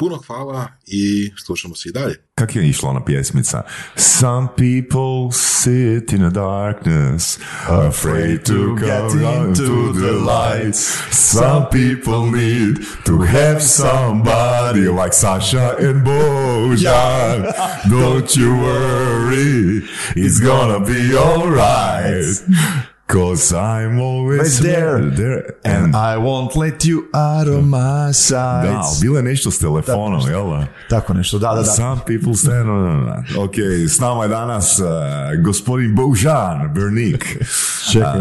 Puno hvala i slušamo se i dalje. Kak je išla ona pjesmica? Some people sit in the darkness, afraid to get into the lights. Some people need to have somebody like Sasha and Bojan. Don't you worry, it's gonna be alright. Cause I'm always there. there. And I won't let you out of my sight. Da, bilo je nešto s telefonom, jel da? Tako nešto, da, da, da. Some people stand on... Ok, s nama je danas uh, gospodin Božan Bernik. Čekaj,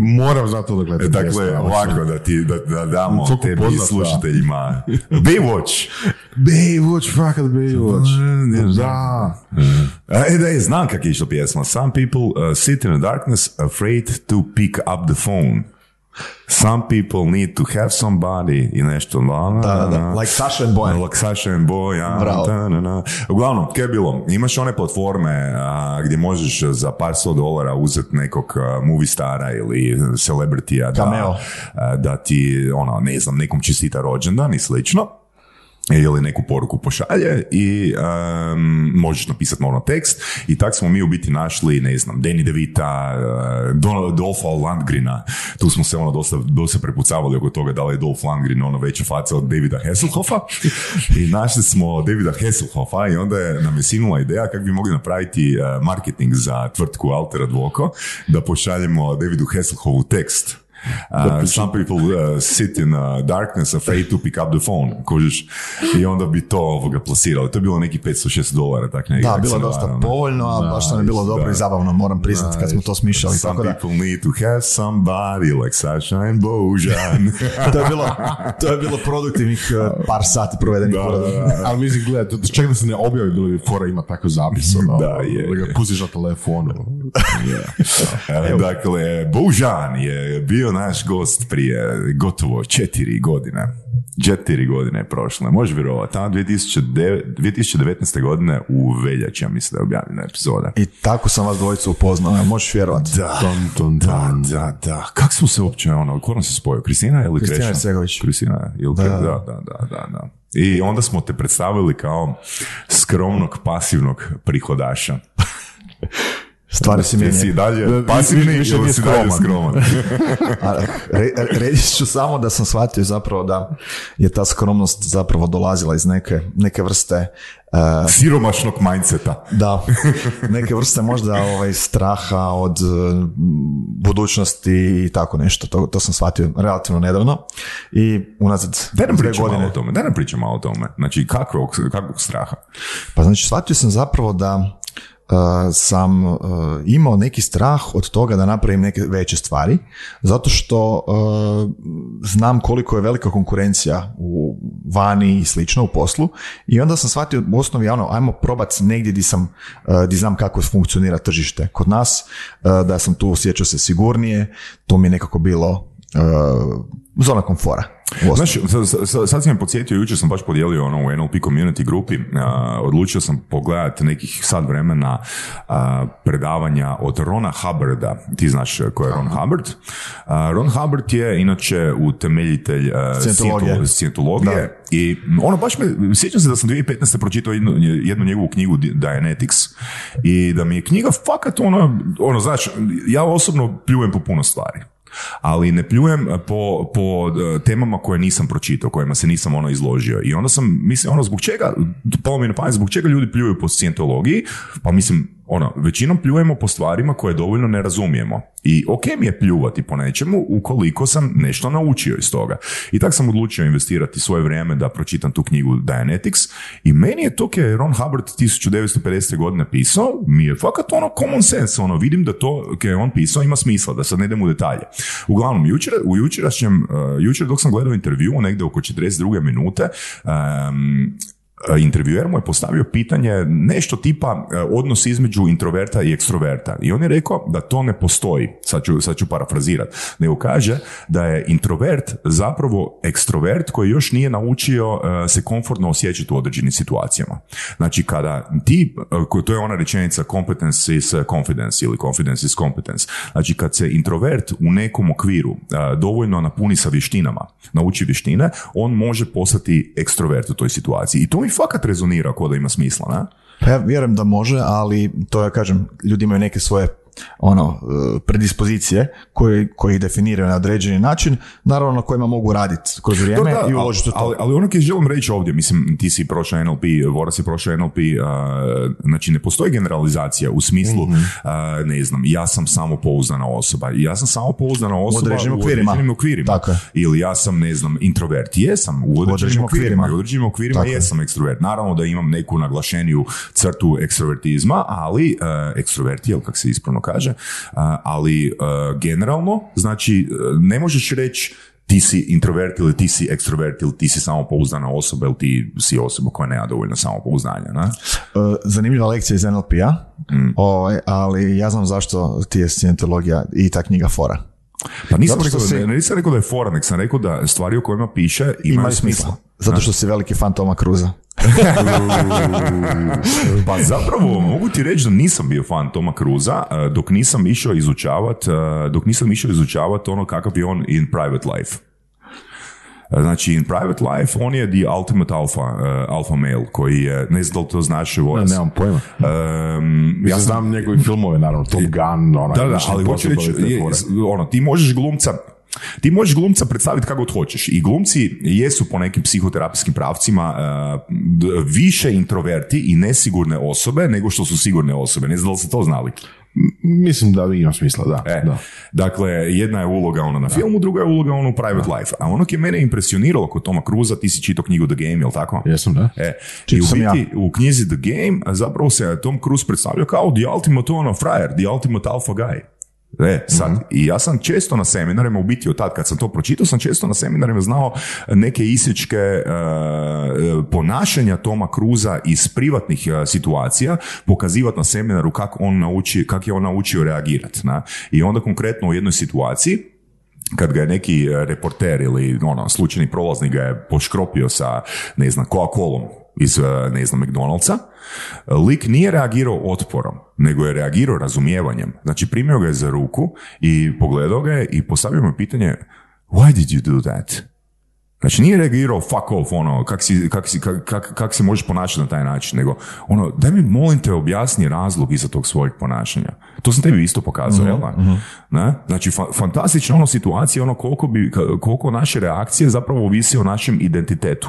moram znati odakle ti Dakle, pjesma, ovako da ti da, da damo Koliko tebi poznata. slušateljima. Baywatch. Baywatch, fakat Baywatch. Da. E, da je, znam kak je išla pjesma. Some people uh, sit in the darkness afraid to pick up the phone. Some people need to have somebody i nešto. Da, da, da. Like Sasha and Bojan. Like Sasha and Bojan. Bravo. Da, da, da. Uglavnom, kaj je bilo? Imaš one platforme a, gdje možeš za par sto dolara uzeti nekog movie stara ili celebritija da, a, da ti, ono, ne znam, nekom čestita rođendan i slično ili neku poruku pošalje i um, možeš napisati naravno tekst i tak smo mi u biti našli, ne znam, Danny DeVita, uh, Dolpha Landgrina, tu smo se ono dosta, dosta prepucavali oko toga da li je Dolph Landgren ono veća faca od Davida Hasselhoffa. I našli smo Davida Hasselhoffa i onda je nam je sinula ideja kako bi mogli napraviti uh, marketing za tvrtku Alter Advoco, da pošaljemo Davidu Hasselhoffu tekst Uh, some people uh, sit in uh, darkness afraid to pick up the phone, kužiš, i onda bi to ovoga plasirali. To je bilo neki 500-600 dolara, tak negdje. Da, bilo dosta varam, ne. povoljno, a baš nam je bilo dobro i zabavno, moram priznati, kad smo to smišljali. Some Tako da, people need to have somebody like Sasha and Bojan. to je bilo, to je bilo produktivnih eh, par sati provedenih Da, da, da. Ali mislim, gledaj, čak da se ne objavi, bilo bi fora ima takav zapis, ono, Da, je, da ga pustiš na telefonu. E, Dakle, Bojan je bio naš gost prije gotovo četiri godine. Četiri godine je prošle, može vjerovati. Tamo 2009, 2019. godine u veljači, ja mislim da je objavljena epizoda. I tako sam vas dvojicu upoznao, možeš vjerovati. Da, da, da, da. Kako smo se uopće, ono, ko nam se spojio? Kristina ili Kristina Krešan? Cegović. Kristina, ili da, da, da, da, da, da. I onda smo te predstavili kao skromnog, pasivnog prihodaša. Stvari Ti mijenjaju. si i dalje Da, pasivni više ili si dalje skroman. re- reći ću samo da sam shvatio zapravo da je ta skromnost zapravo dolazila iz neke, neke vrste eh, Siromašnog mindseta. da, neke vrste možda ovaj, straha od eh, budućnosti i tako nešto. To, to sam shvatio relativno nedavno i unazad Daj nam pričamo godine. o tome, daj nam pričamo o tome. Znači, kakvog, kakvog straha? Pa znači, shvatio sam zapravo da uh, sam uh, imao neki strah od toga da napravim neke veće stvari, zato što uh, znam koliko je velika konkurencija u vani i slično u poslu i onda sam shvatio u osnovi ono, ajmo probat negdje di sam, di znam kako funkcionira tržište. Kod nas, da sam tu osjećao se sigurnije, to mi je nekako bilo zona komfora. Znaš, sa- sa- sad si me podsjetio, jučer sam baš podijelio ono u NLP community grupi, a, odlučio sam pogledati nekih sad vremena a, predavanja od Rona Hubbarda, ti znaš ko je Ron Hubbard. A, Ron Hubbard je inače utemeljitelj Scientologije. scientolo- scientologije i ono baš me, sjećam se da sam 2015. pročitao jednu, jednu njegovu knjigu Di- Dianetics i da mi je knjiga fakat ono, ono, znaš, ja osobno pljujem po puno stvari ali ne pljujem po, po eh, temama koje nisam pročitao, kojima se nisam ono izložio. I onda sam, mislim, ono, zbog čega, palo mi na pamet, zbog čega ljudi pljuju po scientologiji, pa mislim, ono, većinom pljujemo po stvarima koje dovoljno ne razumijemo. I ok mi je pljuvati po nečemu ukoliko sam nešto naučio iz toga. I tak sam odlučio investirati svoje vrijeme da pročitam tu knjigu Dianetics i meni je to je Ron Hubbard 1950. godine pisao, mi je fakat ono common sense, ono, vidim da to je on pisao ima smisla, da sad ne idem u detalje. Uglavnom, jučer, u jučerašnjem, uh, jučer dok sam gledao intervju, negdje oko 42. minute, um, intervjuer mu je postavio pitanje nešto tipa e, odnos između introverta i ekstroverta. I on je rekao da to ne postoji, sad ću, sad ću parafrazirati, nego kaže da je introvert zapravo ekstrovert koji još nije naučio e, se komfortno osjećati u određenim situacijama. Znači kada ti, to je ona rečenica competence is confidence ili confidence is competence. Znači kad se introvert u nekom okviru dovoljno napuni sa vještinama, nauči vještine, on može postati ekstrovert u toj situaciji. I to mi fakat rezonira ako da ima smisla, ne? Pa ja vjerujem da može, ali to ja kažem, ljudi imaju neke svoje ono, e, predispozicije koje, koje ih definiraju na određeni način, naravno na kojima mogu raditi kroz vrijeme da, i uložiti u to. Ali, ali ono što želim reći ovdje, mislim, ti si prošao NLP, Voras je prošao NLP, znači ne postoji generalizacija u smislu, mhm. ne znam, ja sam samo pouzdana osoba. Ja sam samo pouzdana osoba u određenim okvirima. okvirima. Ili ja sam, ne znam, introvert. Jesam u određenim, okvirima. U određenim okvirima jesam ekstrovert. Naravno da imam neku naglašeniju crtu ekstrovertizma, ali uh, ekstrovert je, kako se ispravno kaže, ali generalno, znači ne možeš reći ti si introvert ili ti si ekstrovert ili ti si samopouzdana osoba ili ti si osoba koja nema dovoljno samopouzdanja. Ne? Zanimljiva lekcija iz NLP-a, mm. ovaj, ali ja znam zašto ti je scientologija i ta knjiga fora. Pa nisam rekao, si... nisam rekao da je fora, nek sam rekao da stvari o kojima piše imaju, imaju smisla. Zato što si veliki fan Toma Cruza. Pa zapravo mogu ti reći da nisam bio fan Toma Cruza dok nisam išao izučavat dok nisam išao izučavat ono kakav je on in private life. Znači, in private life, on je the ultimate alpha, uh, alpha male, koji je, ne znam da li to znaš, Ne, nemam pojma. Um, ja znam njegove filmove, naravno, Top Gun, ono, da, da, ali hoću reći, ono, ti možeš glumca, ti možeš glumca predstaviti kako god hoćeš i glumci jesu po nekim psihoterapijskim pravcima uh, više introverti i nesigurne osobe nego što su sigurne osobe. Ne znam da li ste to znali? Mislim da ima smisla, da. E, da. Dakle, jedna je uloga ona na filmu, druga je uloga ona u private life. A ono je mene impresioniralo kod Toma Cruza, ti si čitao knjigu The Game, jel tako? Jesam, da. E, I u biti, u knjizi The Game zapravo se Tom Cruise predstavlja kao the ultimate ono frajer, the ultimate alpha guy. E, sad, mhm. i ja sam često na seminarima, u biti od tad kad sam to pročitao, sam često na seminarima znao neke isječke uh, ponašanja Toma Kruza iz privatnih uh, situacija pokazivati na seminaru kako on nauči, kako je on naučio reagirati. I onda konkretno u jednoj situaciji, kad ga je neki reporter ili ono, slučajni prolaznik ga je poškropio sa, ne znam, Coca-Colom iz, ne znam, McDonald'sa, lik nije reagirao otporom, nego je reagirao razumijevanjem. Znači, primio ga je za ruku i pogledao ga je i postavio mu pitanje Why did you do that? Znači, nije reagirao fuck off, ono, kak, si, kak, si, kak, kak, kak se možeš ponašati na taj način, nego, ono, daj mi, molim te, objasni razlog iza tog svojeg ponašanja. To sam tebi isto pokazao, uh-huh, jel uh Ne? Znači, fa- fantastična ono situacija, ono, koliko, bi, koliko naše reakcije zapravo ovisi o našem identitetu.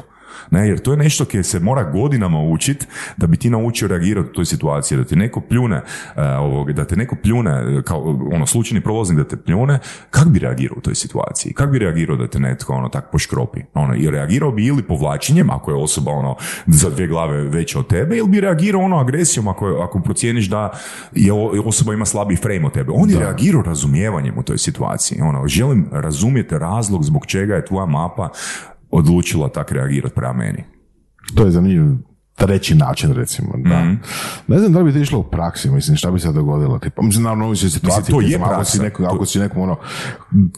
Ne, jer to je nešto koje se mora godinama učiti da bi ti naučio reagirati u toj situaciji, da ti neko pljune, uh, ovog, da te neko pljune, kao ono slučajni prolaznik da te pljune, kako bi reagirao u toj situaciji? Kako bi reagirao da te netko ono tak poškropi? Ono, i reagirao bi ili povlačenjem, ako je osoba ono za dvije glave veća od tebe, ili bi reagirao ono agresijom ako, ako procijeniš da je osoba ima slabiji frame od tebe. On je reagirao razumijevanjem u toj situaciji. Ono, želim razumjeti razlog zbog čega je tvoja mapa odlučila tak reagirati prema meni. To je zanimljiv treći način, recimo. Da. mm Ne znam da li bi to išlo u praksi, mislim, šta bi se dogodilo. Tipa, mislim, naravno, u situacije. to je Ako si, neko, ako si nekom ono,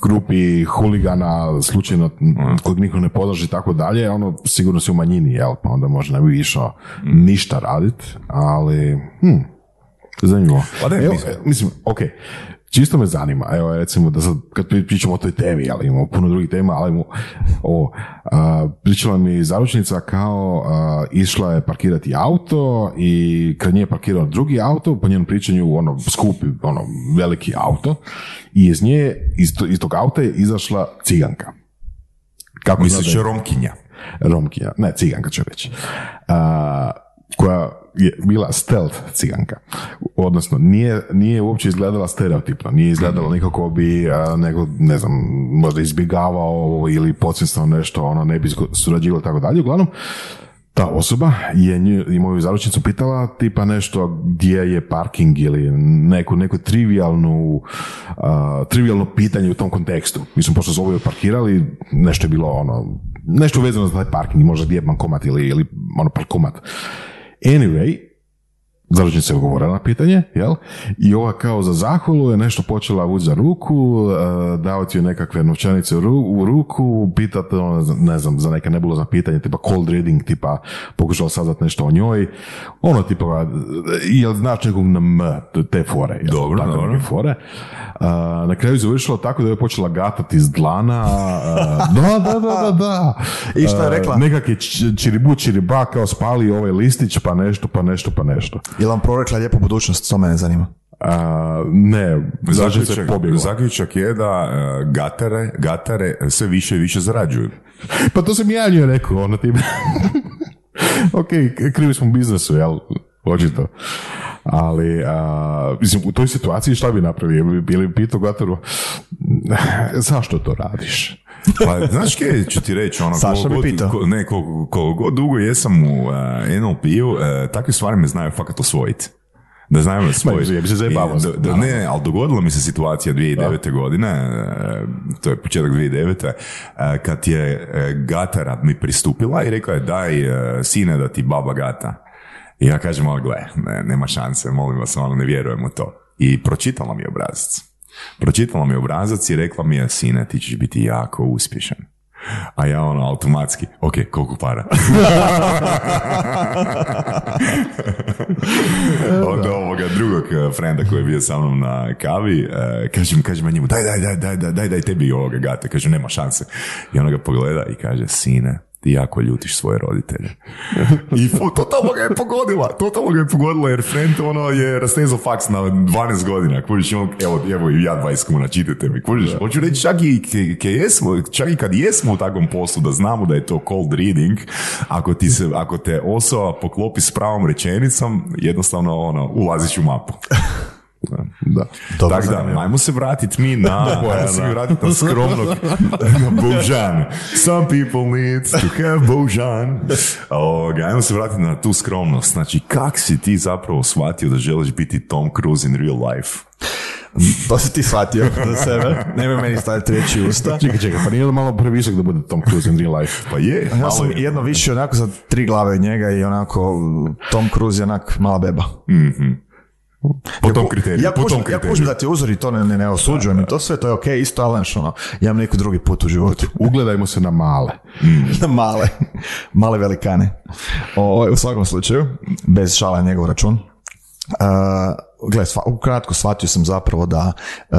grupi huligana, slučajno, mm kojeg niko ne podrži i tako dalje, ono, sigurno si u manjini, jel? Pa onda možda ne bi išao mm. ništa raditi, ali, hm, zanimljivo. Pa Evo, mislim, ok, čisto me zanima, evo recimo da sad kad pričamo o toj temi, ali imamo puno drugih tema, ali imamo o, pričala mi zaručnica kao išla je parkirati auto i kad nije parkirao drugi auto, po njenom pričanju ono skupi, ono veliki auto i iz nje, iz, iz tog auta je izašla ciganka. Kako Misliš Romkinja? Romkinja, ne, ciganka ću reći. Koja je bila stealth ciganka. Odnosno, nije, nije uopće izgledala stereotipno, nije izgledala nikako bi nego, ne znam, možda izbjegavao ili podsvjesno nešto, ono, ne bi surađivalo tako dalje. Uglavnom, ta osoba je nju, i moju zaručnicu pitala tipa nešto gdje je parking ili neku, neku trivialnu uh, trivialno pitanje u tom kontekstu. Mislim, pošto su ovo parkirali, nešto je bilo ono, nešto vezano za taj parking, možda gdje je bankomat ili, ili ono, par komad. Anyway, Zaručnica je odgovorila na pitanje, jel? I ova kao za zahvalu je nešto počela vući za ruku, uh, dao ti je nekakve novčanice u, ru- u ruku, pitati, ono, ne znam, za neka nebulozna pitanja, tipa cold reading, tipa pokušala saznat nešto o njoj, ono tipa, jel znaš nekog na M, te fore, jel? Dobro, Tako dobro. fore. Uh, na kraju je završilo tako da je počela gatati iz dlana, uh, da, da, da, da, da. I šta je rekla? nekak je čiribu čiriba kao spali ovaj listić, pa nešto, pa nešto, pa nešto. Je li vam prorekla lijepu budućnost? To mene zanima. A, ne, Zaključak, zaključak je da e, gatare, gatare sve više i više zarađuju. Pa to sam ja njoj rekao, ono ti... ok, krivi smo u biznesu, jel? Očito. Ali, a, mislim, u toj situaciji šta bi napravio? Bi- Bili bi pitao Gataru, zašto to radiš? Pa, znaš kaj ću ti reći, ono, koliko god- ko- ne, koliko, koliko god dugo jesam u uh, NLP-u, uh, takve stvari me znaju fakat osvojiti. Da znaju osvojiti. ja bi se zajebavao, naravno. ne, ali dogodila mi se situacija 2009. godine, e, to je početak 2009. e, kad je e, Gatara mi pristupila i rekla je daj sine da ti baba gata. I ja kažem, ali gle, ne, nema šanse, molim vas, ono, ne vjerujem u to. I pročitala mi je obrazac. Pročitala mi je obrazac i rekla mi je, sine, ti ćeš biti jako uspješan. A ja ono automatski, ok, koliko para? Onda ovoga drugog eh, frenda koji je bio sa mnom na kavi, eh, kažem, kažem njemu, daj, daj, daj, daj, daj, daj, daj tebi ovoga gate. Kaže, nema šanse. I ona ga pogleda i kaže, sine, ti jako ljutiš svoje roditelje. I fu, totalno ga je pogodila, totalno ga je pogodila jer friend ono je rastezao faks na 12 godina, kužiš, on, evo, evo i ja 20 kuna, čitajte mi, kužiš, hoću reći čak i, ke, ke jesmo, čak i kad jesmo u takvom poslu da znamo da je to cold reading, ako, ti se, ako te osoba poklopi s pravom rečenicom, jednostavno ono, ulaziš u mapu. Da. Dobro, Tako da, ajmo se vratiti mi na, ajmo se vratiti na skromnog na Božan. Some people need to have Božan. Ovoga, ajmo se vratiti na tu skromnost. Znači, kak si ti zapravo shvatio da želiš biti Tom Cruise in real life? To si ti shvatio za sebe. Nemoj meni staviti u usta. Čekaj, čekaj, pa nije li malo previsok da bude Tom Cruise in real life? Pa je, Ja malo sam je. jedno više onako za tri glave od njega i onako Tom Cruise je onak mala beba. Po tom kriteriju. Ja po kužim, tom ja kužim da ti uzori to ne, ne, ne osuđujem i to sve, to je okej, isto, ali znaš, ono, ja imam neki drugi put u životu. Ugledajmo se na male. male, male velikane. O, u svakom slučaju, bez šala na njegov račun. Uh, gle, sva, ukratko shvatio sam zapravo da uh,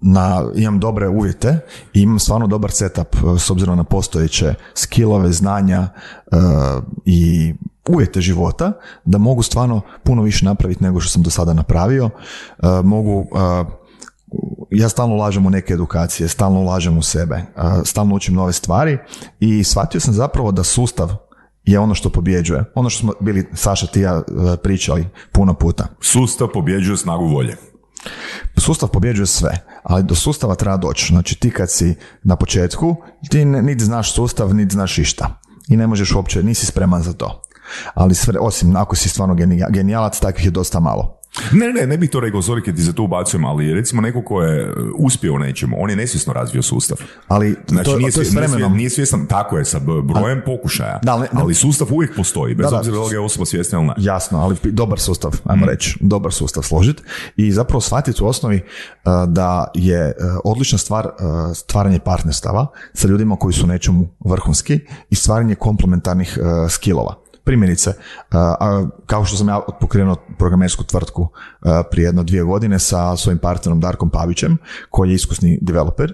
na, imam dobre uvjete i imam stvarno dobar setup uh, s obzirom na postojeće skillove, znanja uh, i uvjete života, da mogu stvarno puno više napraviti nego što sam do sada napravio. Uh, mogu uh, ja stalno ulažem u neke edukacije, stalno ulažem u sebe, a, stalno učim nove stvari i shvatio sam zapravo da sustav je ono što pobjeđuje. Ono što smo bili, Saša ti ja, e, pričali puno puta. Sustav pobjeđuje snagu volje. Sustav pobjeđuje sve, ali do sustava treba doći. Znači ti kad si na početku, ti niti znaš sustav, niti znaš išta. I ne možeš uopće, nisi spreman za to. Ali sve, osim ako si stvarno genija- genijalac, takvih je dosta malo. Ne, ne, ne bih to rekao, sorry kad ti se to ubacujem, ali recimo neko ko je e, uspio u nečemu, on je nesvjesno razvio sustav. Ali Znači, to, nije, to je s vremenom. nije svjestan, tako je, sa brojem pokušaja, Da, ali ne- ali sustav uvijek postoji, bez Da, obzira da li je osoba svjesna ili ne. Jasno, ali dobar sustav, ajmo Mm. reći, dobar sustav složiti i zapravo shvatiti u osnovi uh, da je uh, odlična stvar stvaranje partnerstava sa ljudima koji su nečemu vrhunski i stvaranje komplementarnih skillova. Primjerice, kao što sam ja pokrenuo programersku tvrtku prije jedno dvije godine sa svojim partnerom Darkom Pavićem, koji je iskusni developer.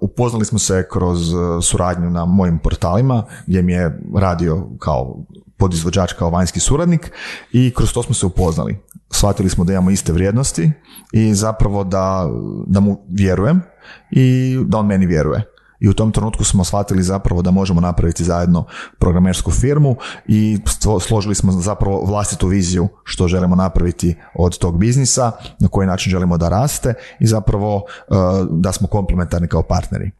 Upoznali smo se kroz suradnju na mojim portalima, gdje mi je radio kao podizvođač kao vanjski suradnik i kroz to smo se upoznali. Shvatili smo da imamo iste vrijednosti i zapravo da, da mu vjerujem i da on meni vjeruje. I u tom trenutku smo shvatili zapravo da možemo napraviti zajedno programersku firmu i složili smo zapravo vlastitu viziju što želimo napraviti od tog biznisa, na koji način želimo da raste i zapravo uh, da smo komplementarni kao partneri.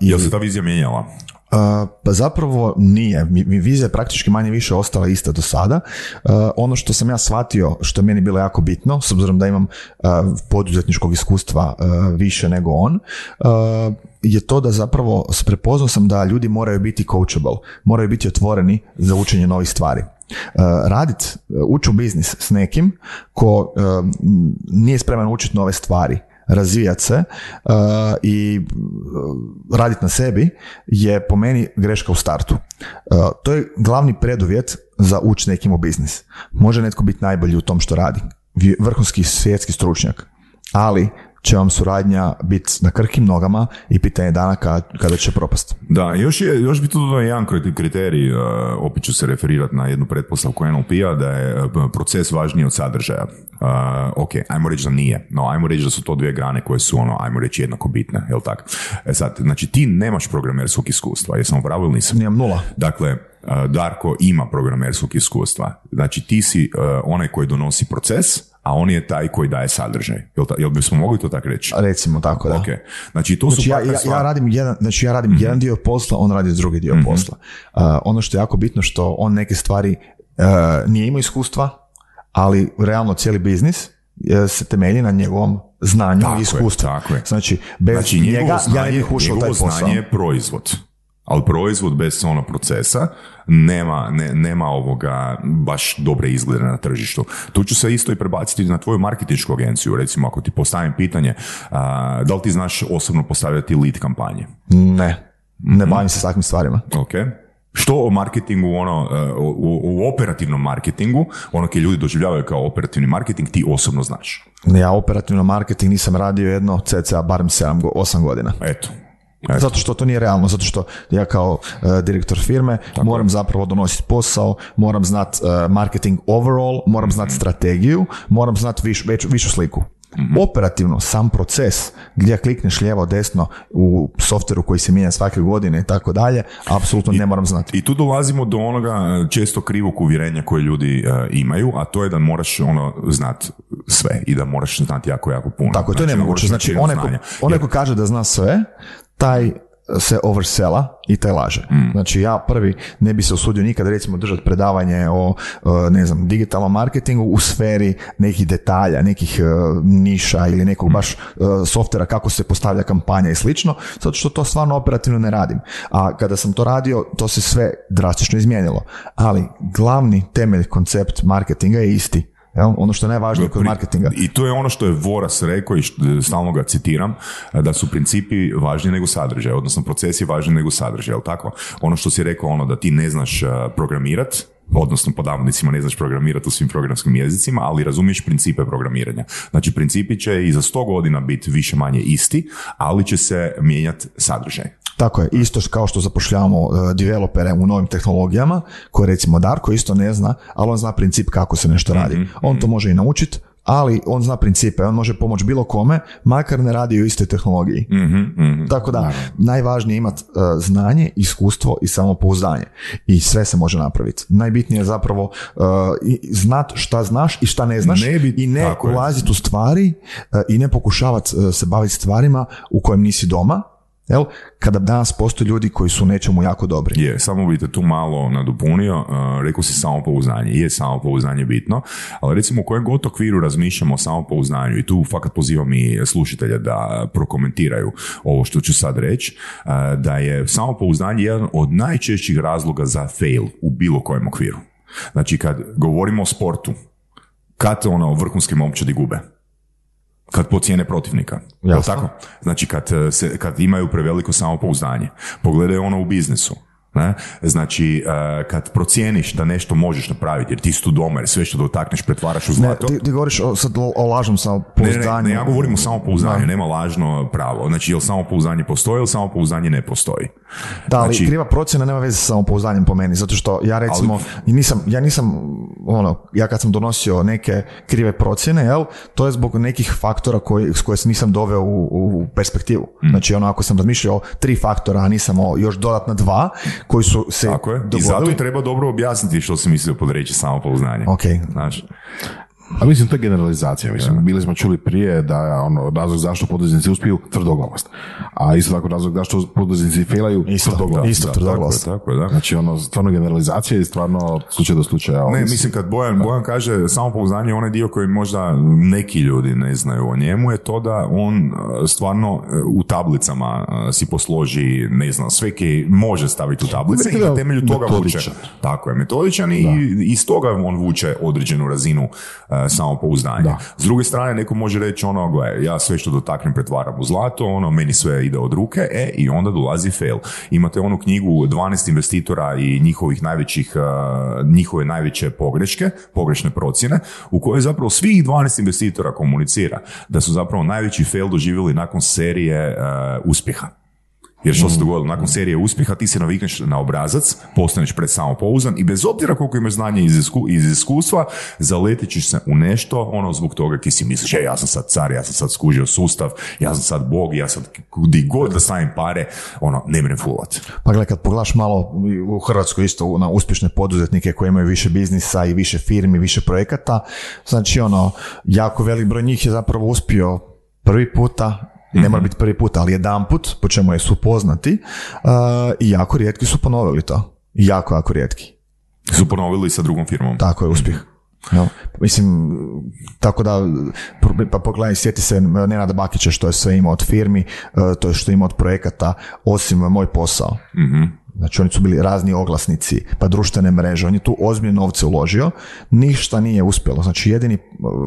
I- Jel se ta vizija mijenjala? Uh, pa zapravo nije. Vizija je praktički manje više ostala ista do sada. Uh, ono što sam ja shvatio, što je meni bilo jako bitno, s obzirom da imam poduzetničkog iskustva više nego on, je to da zapravo prepoznao sam da ljudi moraju biti coachable, moraju biti otvoreni za učenje novih stvari. Uh, radit, ući u biznis s nekim ko uh, nije spreman učiti nove stvari, razvijati se i raditi na sebi je po meni greška u startu. To je glavni preduvjet za ući nekim u biznis. Može netko biti najbolji u tom što radi, vrhunski svjetski stručnjak, ali će vam suradnja biti na krkim nogama i pitanje dana kada, kada će propast. Da, još, je, još bi tu dodao jedan kri- kriterij, uh, opet ću se referirati na jednu pretpostavku NLP-a, da je uh, proces važniji od sadržaja. Uh, ok, ajmo reći da nije, no ajmo reći da su to dvije grane koje su ono, ajmo reći jednako bitne, jel tako? E sad, znači ti nemaš programerskog iskustva, jesam u pravu ili nisam? Nijem nula. Dakle, Darko ima programerskog iskustva. Znači ti si onaj koji donosi proces, a on je taj koji daje sadržaj. Jel, ta, jel bismo mogli to tako reći? Recimo tako, da. Ok. Znači to su Znači ja, fakat ja, stvari- ja radim jedan, znači ja radim jedan dio posla, on radi drugi dio posla. Uh, ono što je jako bitno što on neke stvari uh, nije imao iskustva, ali realno cijeli biznis uh, se temelji na njegovom znanju Tako i je, iskustvu. tako je. Znači, bez Znači, njega ja ne bih ušao taj posao. znanje je proizvod. Ali proizvod bez ono procesa nema, ne, nema ovoga baš dobre izglede na tržištu. Tu ću se isto i prebaciti na tvoju marketinšku agenciju. Recimo, ako ti postavim pitanje, a, da li ti znaš osobno postavljati lead kampanje? Ne, ne bavim se s takvim stvarima. Ok. Što o marketingu, ono, e, u, u operativnom marketingu, ono koje ljudi doživljavaju kao operativni marketing, ti osobno znaš. Ja operativno marketing nisam radio jedno cca barem 7, 8 godina. Eto. Zato što to nije realno, zato što ja kao e, direktor firme moram zapravo donositi posao, moram znat e, marketing overall, moram znat strategiju, moram znat viš, već, višu sliku. Operativno, sam proces gdje klikneš lijevo, desno u softveru koji se mijenja svake godine i tako dalje, apsolutno ne moram znati. I tu dolazimo do onoga e, često krivog uvjerenja koje ljudi e, imaju, a to je da moraš ono znat sve i da moraš znati jako, jako puno. Tako je, to je Znači, nemoguće. Znači, onaj ko, onaj ko kaže da zna sve, taj se oversela i taj laže. Mm. Znači ja prvi ne bi se usudio nikad recimo držati predavanje o e, ne znam digitalnom marketingu u sferi nekih detalja, nekih e, niša ili nekog Mm. baš e, softvera kako se postavlja kampanja i slično, zato što to stvarno operativno ne radim. A kada sam to radio, to se sve drastično izmijenilo. Ali glavni temelj koncept marketinga je isti. Jel? Ono što je najvažnije kod marketinga. I to je ono što je Voras rekao i što- stalno ga citiram, da su principi važniji nego sadržaj, odnosno procesi važniji nego sadržaj, jel tako? Ono što si rekao, ono da ti ne znaš programirat, odnosno po navodnicima ne znaš programirati u svim programskim jezicima, ali razumiješ principe programiranja. Znači, principi će i za 100 godina biti više manje isti, ali će se mijenjati sadržaj. Tako je, isto kao što zapošljavamo uh, developere u novim tehnologijama, koje recimo Darko isto ne zna, ali on zna princip kako se nešto radi. On to može i naučiti, ali on zna principe, on može pomoći bilo kome, makar ne radi u istoj tehnologiji. Tako da, najvažnije je imati uh, znanje, iskustvo i samopouzdanje. I sve se može napraviti. Najbitnije je zapravo uh, i- znat šta znaš i šta ne znaš Ne bi- i ne ulaziti u stvari uh, i ne pokušavati uh, se baviti stvarima u kojem nisi doma, Jel? Kada danas postoje ljudi koji su nečemu jako dobri. Je, samo bi te tu malo nadopunio, uh, rekao si samopouzdanje, je samopouzdanje bitno, ali recimo u kojem god okviru razmišljamo o samopouzdanju i tu fakat pozivam i slušatelje da prokomentiraju ovo što ću sad reći, uh, da je samopouzdanje jedan od najčešćih razloga za fail u bilo kojem okviru. Znači kad govorimo o sportu, kad ono vrhunski momčadi gube? Kad pocijene protivnika. Jasno. tako? Znači kad, e, se, kad imaju preveliko samopouzdanje. Pogledaj ono u biznisu. Ne? Znači, e, kad procijeniš da nešto možeš napraviti, jer ti si tu doma, jer sve što dotakneš pretvaraš u Ne, zlato. ti, ti govoriš o, sad o, o lažnom Ne, samopouzdanju. ne, ne, ja govorim o samopouzdanju, nema lažno pravo. Znači, jel samopouzdanje postoji ili samopouzdanje ne postoji? Da, ali Znači- kriva procjena nema veze sa samopouzdanjem po meni, zato što ja recimo, i nisam, ja nisam, ono, ja kad sam donosio neke krive procjene, jel, to je zbog nekih faktora koji, s koje nisam doveo u, u perspektivu. Mm. Znači, ono, ako sam razmišljao o tri faktora, a nisam o još dodatna dva, koji su se Tako je. I dogodili. zato treba dobro objasniti što si mislio pod reći samopouzdanje. Ok. Znaš, A mislim, to je generalizacija. Mislim, bili smo čuli prije da je ono, razlog zašto poduzetnici uspiju, tvrdoglavost. A isto tako razlog zašto poduzetnici failaju, Isto, tvrdoglavost. isto Da, tvrdoglavost. Tako je, da. Znači, ono, stvarno generalizacija i stvarno slučaj do slučaja. Ne, mislim kad Bojan, Bojan kaže samopouzdanje je onaj dio koji možda neki ljudi ne znaju o njemu je to da on e, stvarno e, u tablicama e, si posloži, ne znam, sve kaj može staviti u tablice i na temelju toga vuče. Metodičan. Tako je, metodičan i iz toga on vuče određenu razinu samopouzdanja. Da. S druge strane, neko može reći ono, gle, ja sve što dotaknem pretvaram u zlato, ono, meni sve ide od ruke, e, i onda dolazi fail. Imate onu knjigu 12 investitora i njihovih najvećih, uh, njihove najveće pogreške, pogrešne procjene, u kojoj zapravo svih 12 investitora komunicira da su zapravo najveći fail doživjeli nakon serije uh, uspjeha. Jer što se dogodilo, nakon serije uspjeha ti se navikneš na obrazac, postaneš pred samopouzdan i bez obzira koliko imaš znanja iz, isku, iz iskustva, zaletit ćeš se u nešto, ono zbog toga ki si misliš, e, ja sam sad car, ja sam sad skužio sustav, ja sam sad bog, ja sad di god da stavim pare, ono, ne mrem fulat. Pa gledaj, kad pogledaš malo u Hrvatskoj isto na uspješne poduzetnike koji imaju više biznisa i više firmi, više projekata, znači ono, jako velik broj njih je zapravo uspio prvi puta, ne mora biti prvi put, ali jedan put, po čemu je su poznati, uh, i jako rijetki su ponovili to. Jako, jako rijetki. Su ponovili sa drugom firmom. Tako je uspjeh. Jel? Mislim, tako da, pa pogledaj, sjeti se Nenada Bakića što je sve imao od firmi, e, to je što je imao od projekata, osim moj posao. Znači oni su bili razni oglasnici, pa društvene mreže, on je tu ozbiljne novce uložio, ništa nije uspjelo. Znači jedini e,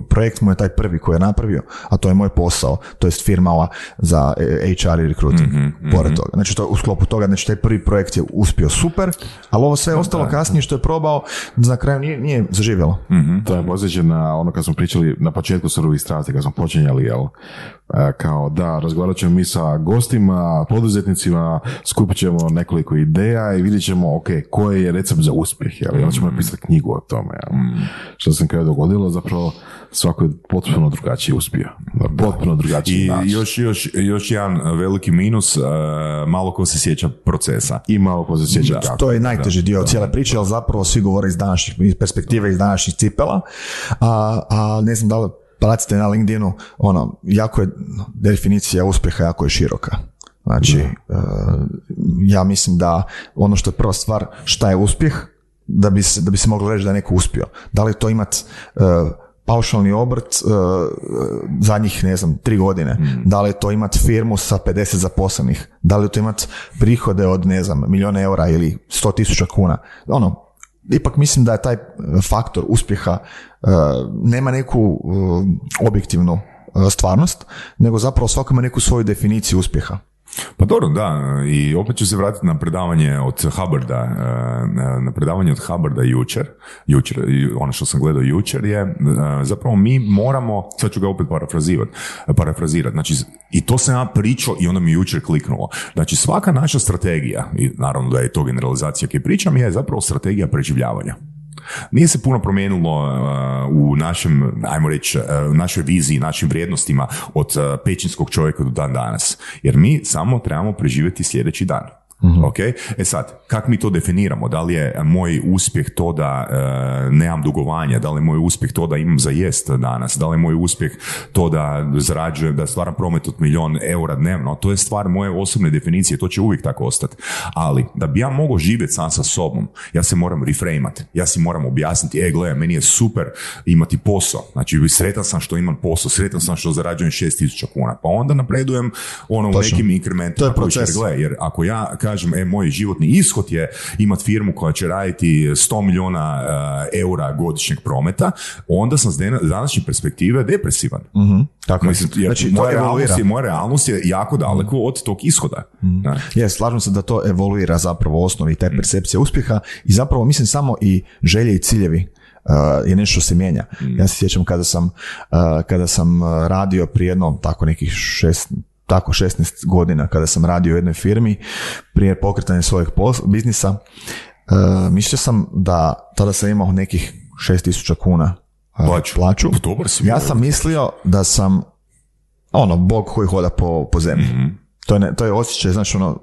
projekt mu je taj prvi koji je napravio, a to je moj posao, to jest firma ova za e, HR i recruiting, pored toga. Znači to u sklopu toga, znači taj prvi projekt je uspio super, ali ovo sve ostalo kasnije što je probao, na kraju nije, nije zaživjelo. To je podsjeća na ono kad smo pričali na početku surovih strasti, kad smo počinjali, jel? E, Kao da, razgovarat ćemo mi sa gostima, poduzetnicima, skupit ćemo nekoliko ideja i vidjet ćemo, ok, koji je recept za uspjeh, jel? I onda ćemo napisati knjigu o tome, jel? Što se na kraju dogodilo, zapravo svako je potpuno drugačije uspio. Na potpuno drugačiji I način. još, još, još jedan veliki minus, e, malo ko se sjeća procesa. I malo ko se sjeća kako. To je najteži dio cijele priče, ali zapravo svi govore iz današnjih iz perspektive, iz današnjih cipela, a, a ne znam da li pratite na LinkedInu, ono, jako je, definicija uspjeha jako je široka. Znači, e, ja mislim da ono što je prva stvar, šta je uspjeh, da bi se, da bi se moglo reći da je neko uspio. Da li to imat e, paušalni obrt e, zadnjih, ne znam, tri godine, da li je to imat firmu sa 50 zaposlenih, da li je to imat prihode od, ne znam, milijuna eura ili 100 tisuća kuna. Ono, ipak mislim da je taj faktor uspjeha e, nema neku e, objektivnu e, stvarnost, nego zapravo svako ima neku svoju definiciju uspjeha. Pa dobro, da, i opet ću se vratiti na predavanje od Hubbarda, e, na predavanje od Hubbarda jučer, jučer, ono što sam gledao jučer je, e, zapravo mi moramo, sad ću ga opet parafrazirati, parafrazirati, znači, i to sam ja pričao i onda mi jučer kliknulo. Znači, svaka naša strategija, i naravno da je to generalizacija koju pričam, je zapravo strategija preživljavanja. Nije se puno promijenilo u našem, ajmo reći, uh, u našoj viziji, našim vrijednostima od uh, pećinskog čovjeka do dan danas. Jer mi samo trebamo preživjeti sljedeći dan. Ok? E sad, kako mi to definiramo? Da li je moj uspjeh to da e, nemam dugovanja? Da li je moj uspjeh to da imam za jest danas? Da li je moj uspjeh to da zarađujem, da stvaram promet od milion eura dnevno? To je stvar moje osobne definicije, to će uvijek tako ostati. Ali, da bi ja mogao živjeti sam sa sobom, ja se moram reframat. Ja si moram objasniti, e, gle, meni je super imati posao. Znači, sretan sam što imam posao, sretan sam što zarađujem 6000 kuna. Pa onda napredujem ono u nekim inkrementima. To je proces. gle, jer ako ja kažem, e, moj životni ishod je imat firmu koja će raditi 100 milijuna e, eura godišnjeg prometa, onda sam s dana- današnje perspektive depresivan. Tako je. Mislim, jer Znači, to moja, realnost je, moja realnost je jako daleko od tog ishoda. Da. Je, slažem se da to evoluira zapravo osnovi i taj percepcija uspjeha i zapravo mislim samo i želje i ciljevi uh, je nešto što se mijenja. Ja se sjećam kada sam, uh, kada sam uh, radio prije jedno tako nekih šest, tako 16 godina kada sam radio u jednoj firmi prije pokretanja svojeg pos- biznisa, uh, mislio sam da tada sam imao nekih 6000 kuna uh, Plaću. plaću. Pa dobar si Ja sam mislio da sam ono, bog koji hoda po, po zemlji. To je, to je osjećaj, znači ono,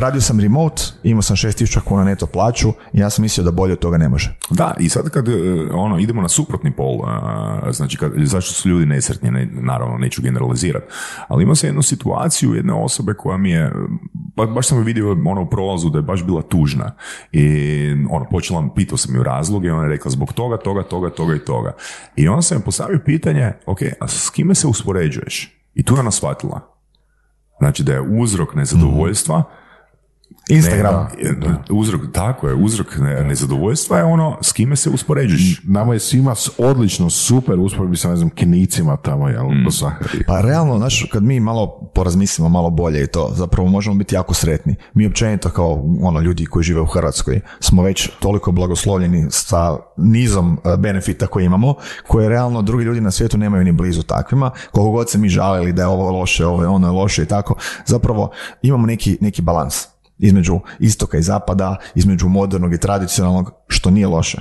radio sam remote, imao sam 6000 kuna neto plaću i ja sam mislio da bolje od toga ne može. Da, i sad kad e, ono, idemo na suprotni pol, znači kad, zašto su ljudi nesretni, ne, naravno neću generalizirati, ali imao sam jednu situaciju jedne osobe koja mi je, ba, baš sam vidio ono u prolazu da je baš bila tužna i ono, počela, pitao sam ju razloge i ona je rekla zbog toga, toga, toga, toga i toga. I onda sam joj postavio pitanje, ok, a s kime se uspoređuješ? I tu je ona shvatila. Znači da je uzrok nezadovoljstva Instagram. ne, uzrok, tako je, uzrok ne- nezadovoljstva je ono s kime se uspoređuješ. Nama je svima odlično, super usporedbi sa, ne znam, kinicima tamo, jel, Sahari. Pa realno, znaš, kad mi malo porazmislimo malo bolje i to, zapravo možemo biti jako sretni. Mi općenito kao ono ljudi koji žive u Hrvatskoj smo već toliko blagoslovljeni sa nizom e, benefita koje imamo, koje realno drugi ljudi na svijetu nemaju ni blizu takvima. Koliko god se mi žalili da je ovo loše, ovo je ono je loše i tako, zapravo imamo neki, neki balans između istoka i zapada, između modernog i tradicionalnog, što nije loše.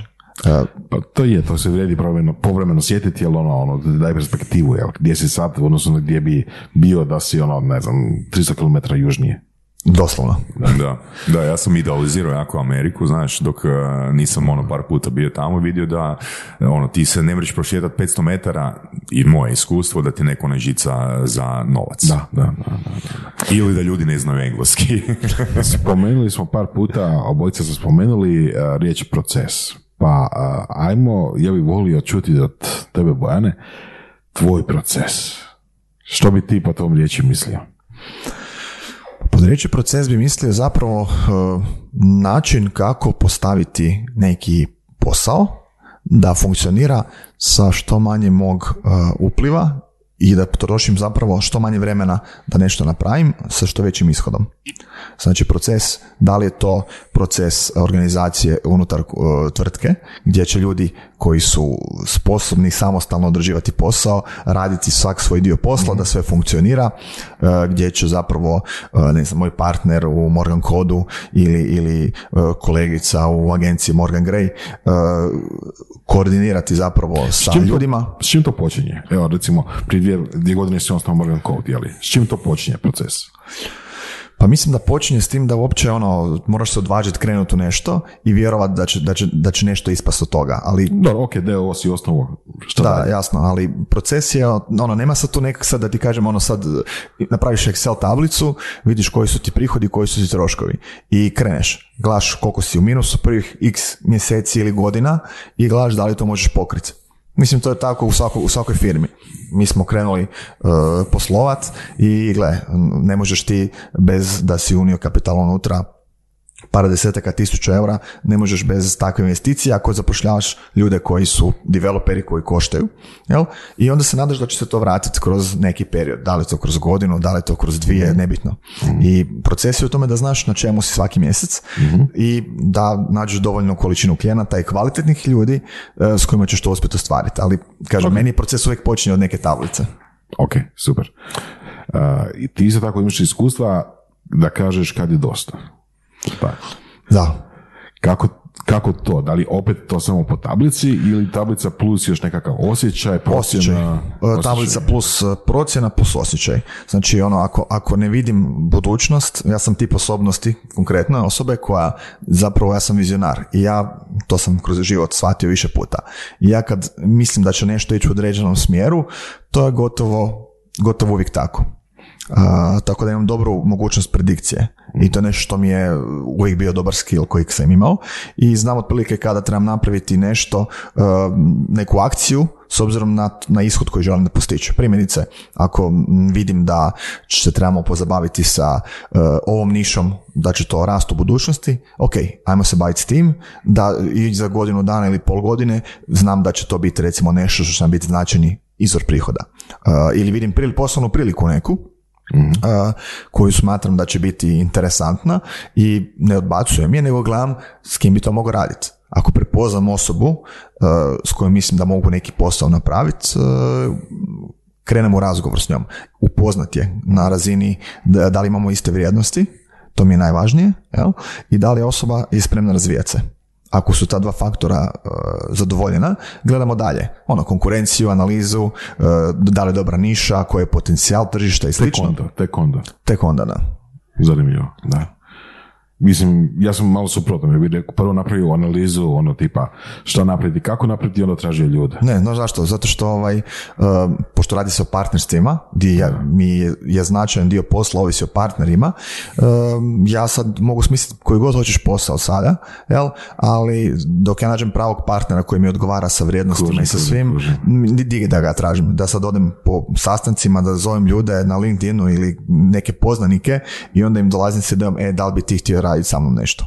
Pa to je, to se vredi povremeno, povremeno sjetiti, jer ono, ono, da daje perspektivu, jel, gdje si sad, odnosno gdje bi bio da si, ono, ne znam, 300 km južnije. Doslovno. Da, da, ja sam idealizirao jako Ameriku, znaš, dok e, nisam ono par puta bio tamo vidio da ono, ti se ne mreš prošetati 500 metara i moje iskustvo da ti neko ne žica za novac. Da, da, da. da. Ili da ljudi ne znaju engleski. Spomenuli smo par puta, obojica smo spomenuli uh, riječ proces. Pa uh, ajmo, ja bih volio čuti od tebe, Bojane, tvoj proces. Što bi ti po tom riječi mislio? Pod riječi proces bi mislio zapravo e, način kako postaviti neki posao da funkcionira sa što manje mog e, upliva i da potrošim zapravo što manje vremena da nešto napravim sa što većim ishodom. Znači proces, da li je to proces organizacije unutar e, tvrtke gdje će ljudi koji su sposobni samostalno odrađivati posao, raditi svak svoj dio posla da sve funkcionira, e, gdje će zapravo e, ne znam, moj partner u Morgan Kodu ili, ili e, kolegica u agenciji Morgan Gray koordinirati zapravo sa čim to- ljudima. S čim to počinje? Evo, recimo, prije dvije, dvije godine si osnovao Morgan Code, jeli? S čim to počinje proces? Pa mislim da počinje s tim da uopće ono, moraš se odvažiti krenuti u nešto i vjerovati da će, da će, da će nešto ispast od toga, ali Dobro, ok, da ovo si osnovo. Šta da, dalje? jasno, ali proces je, ono, nema sad tu nekak sad da ti kažem, ono sad napraviš Excel tablicu, vidiš koji su ti prihodi, koji su ti troškovi i kreneš. Gledaš koliko si u minusu prvih x mjeseci ili godina i gledaš da li to možeš pokriti. Mislim, to je tako u, svako, u svakoj firmi. Mi smo krenuli uh, poslovat i gle, ne možeš ti bez da si unio kapital unutra par desetaka tisuća eura, ne možeš bez takve investicije ako zapošljavaš ljude koji su developeri koji koštaju, jel? I onda se nadaš da će se to vratiti kroz neki period, da li to kroz godinu, da li to kroz dvije, nebitno. I proces je u tome da znaš na čemu si svaki mjesec i da nađeš dovoljnu količinu klijenata i kvalitetnih ljudi e, s kojima ćeš to uspjeti ostvariti. Ali, kažem, meni proces uvijek počinje od neke tablice. Ok, super. Uh, I ti isto tako imaš iskustva da kažeš kad je dosta. Tako. Da, Kako, kako to? Da li opet to samo po tablici ili tablica plus još nekakav osjećaj, osjećaj. procjena? E, Tablica plus e, procjena plus osjećaj. Znači ono, ako, ako ne vidim budućnost, ja sam tip osobnosti, konkretno osobe koja, zapravo ja sam vizionar i ja, to sam kroz život shvatio više puta. I ja kad mislim da će nešto ići u određenom smjeru, to je gotovo, gotovo uvijek tako. A, tako da imam dobru mogućnost predikcije i to je nešto što mi je uvijek bio dobar skill koji sam imao i znam otprilike kada trebam napraviti nešto, e, neku akciju s obzirom na, na ishod koji želim da postići. Primjerice, ako vidim da se trebamo pozabaviti sa e, ovom nišom, da će to rast u budućnosti, ok, ajmo se baviti s tim, da i za godinu dana ili pol godine znam da će to biti recimo nešto što će nam biti značajni izvor prihoda. E, ili vidim pril, poslovnu priliku neku, a, koju smatram da će biti interesantna i ne odbacujem je, nego gledam s kim bi to mogao raditi. Ako prepoznam osobu a, s kojom mislim da mogu neki posao napraviti, a, krenem u razgovor s njom. Upoznat je na razini da, da li imamo iste vrijednosti, to mi je najvažnije, jel? i da li je osoba je spremna razvijati se. Ako su ta dva faktora e, zadovoljena, gledamo dalje. Ono, konkurenciju, analizu, e, da li je dobra niša, koji je potencijal tržišta i Tek slično. onda, tek onda. Tek onda, da. Zanimljivo, da. Mislim, ja sam malo suprotno, ja bih rekao, prvo napravio analizu, ono tipa, što napraviti, kako napraviti, onda tražio ljude. Ne, no zašto? Zato što ovaj, uh, pošto radi se o partnerstvima, gdje ja, mi je, je značajan dio posla ovisi o partnerima, um, ja sad mogu smisliti koji god hoćeš posao sada, jel? ali dok ja nađem pravog partnera koji mi odgovara sa vrijednostima Kužim, i sa svim, di da ga tražim, da sad odem po sastancima, da zovem ljude na LinkedInu ili neke poznanike i onda im dolazim s idejom, e, da li bi ti htio raditi sa mnom nešto.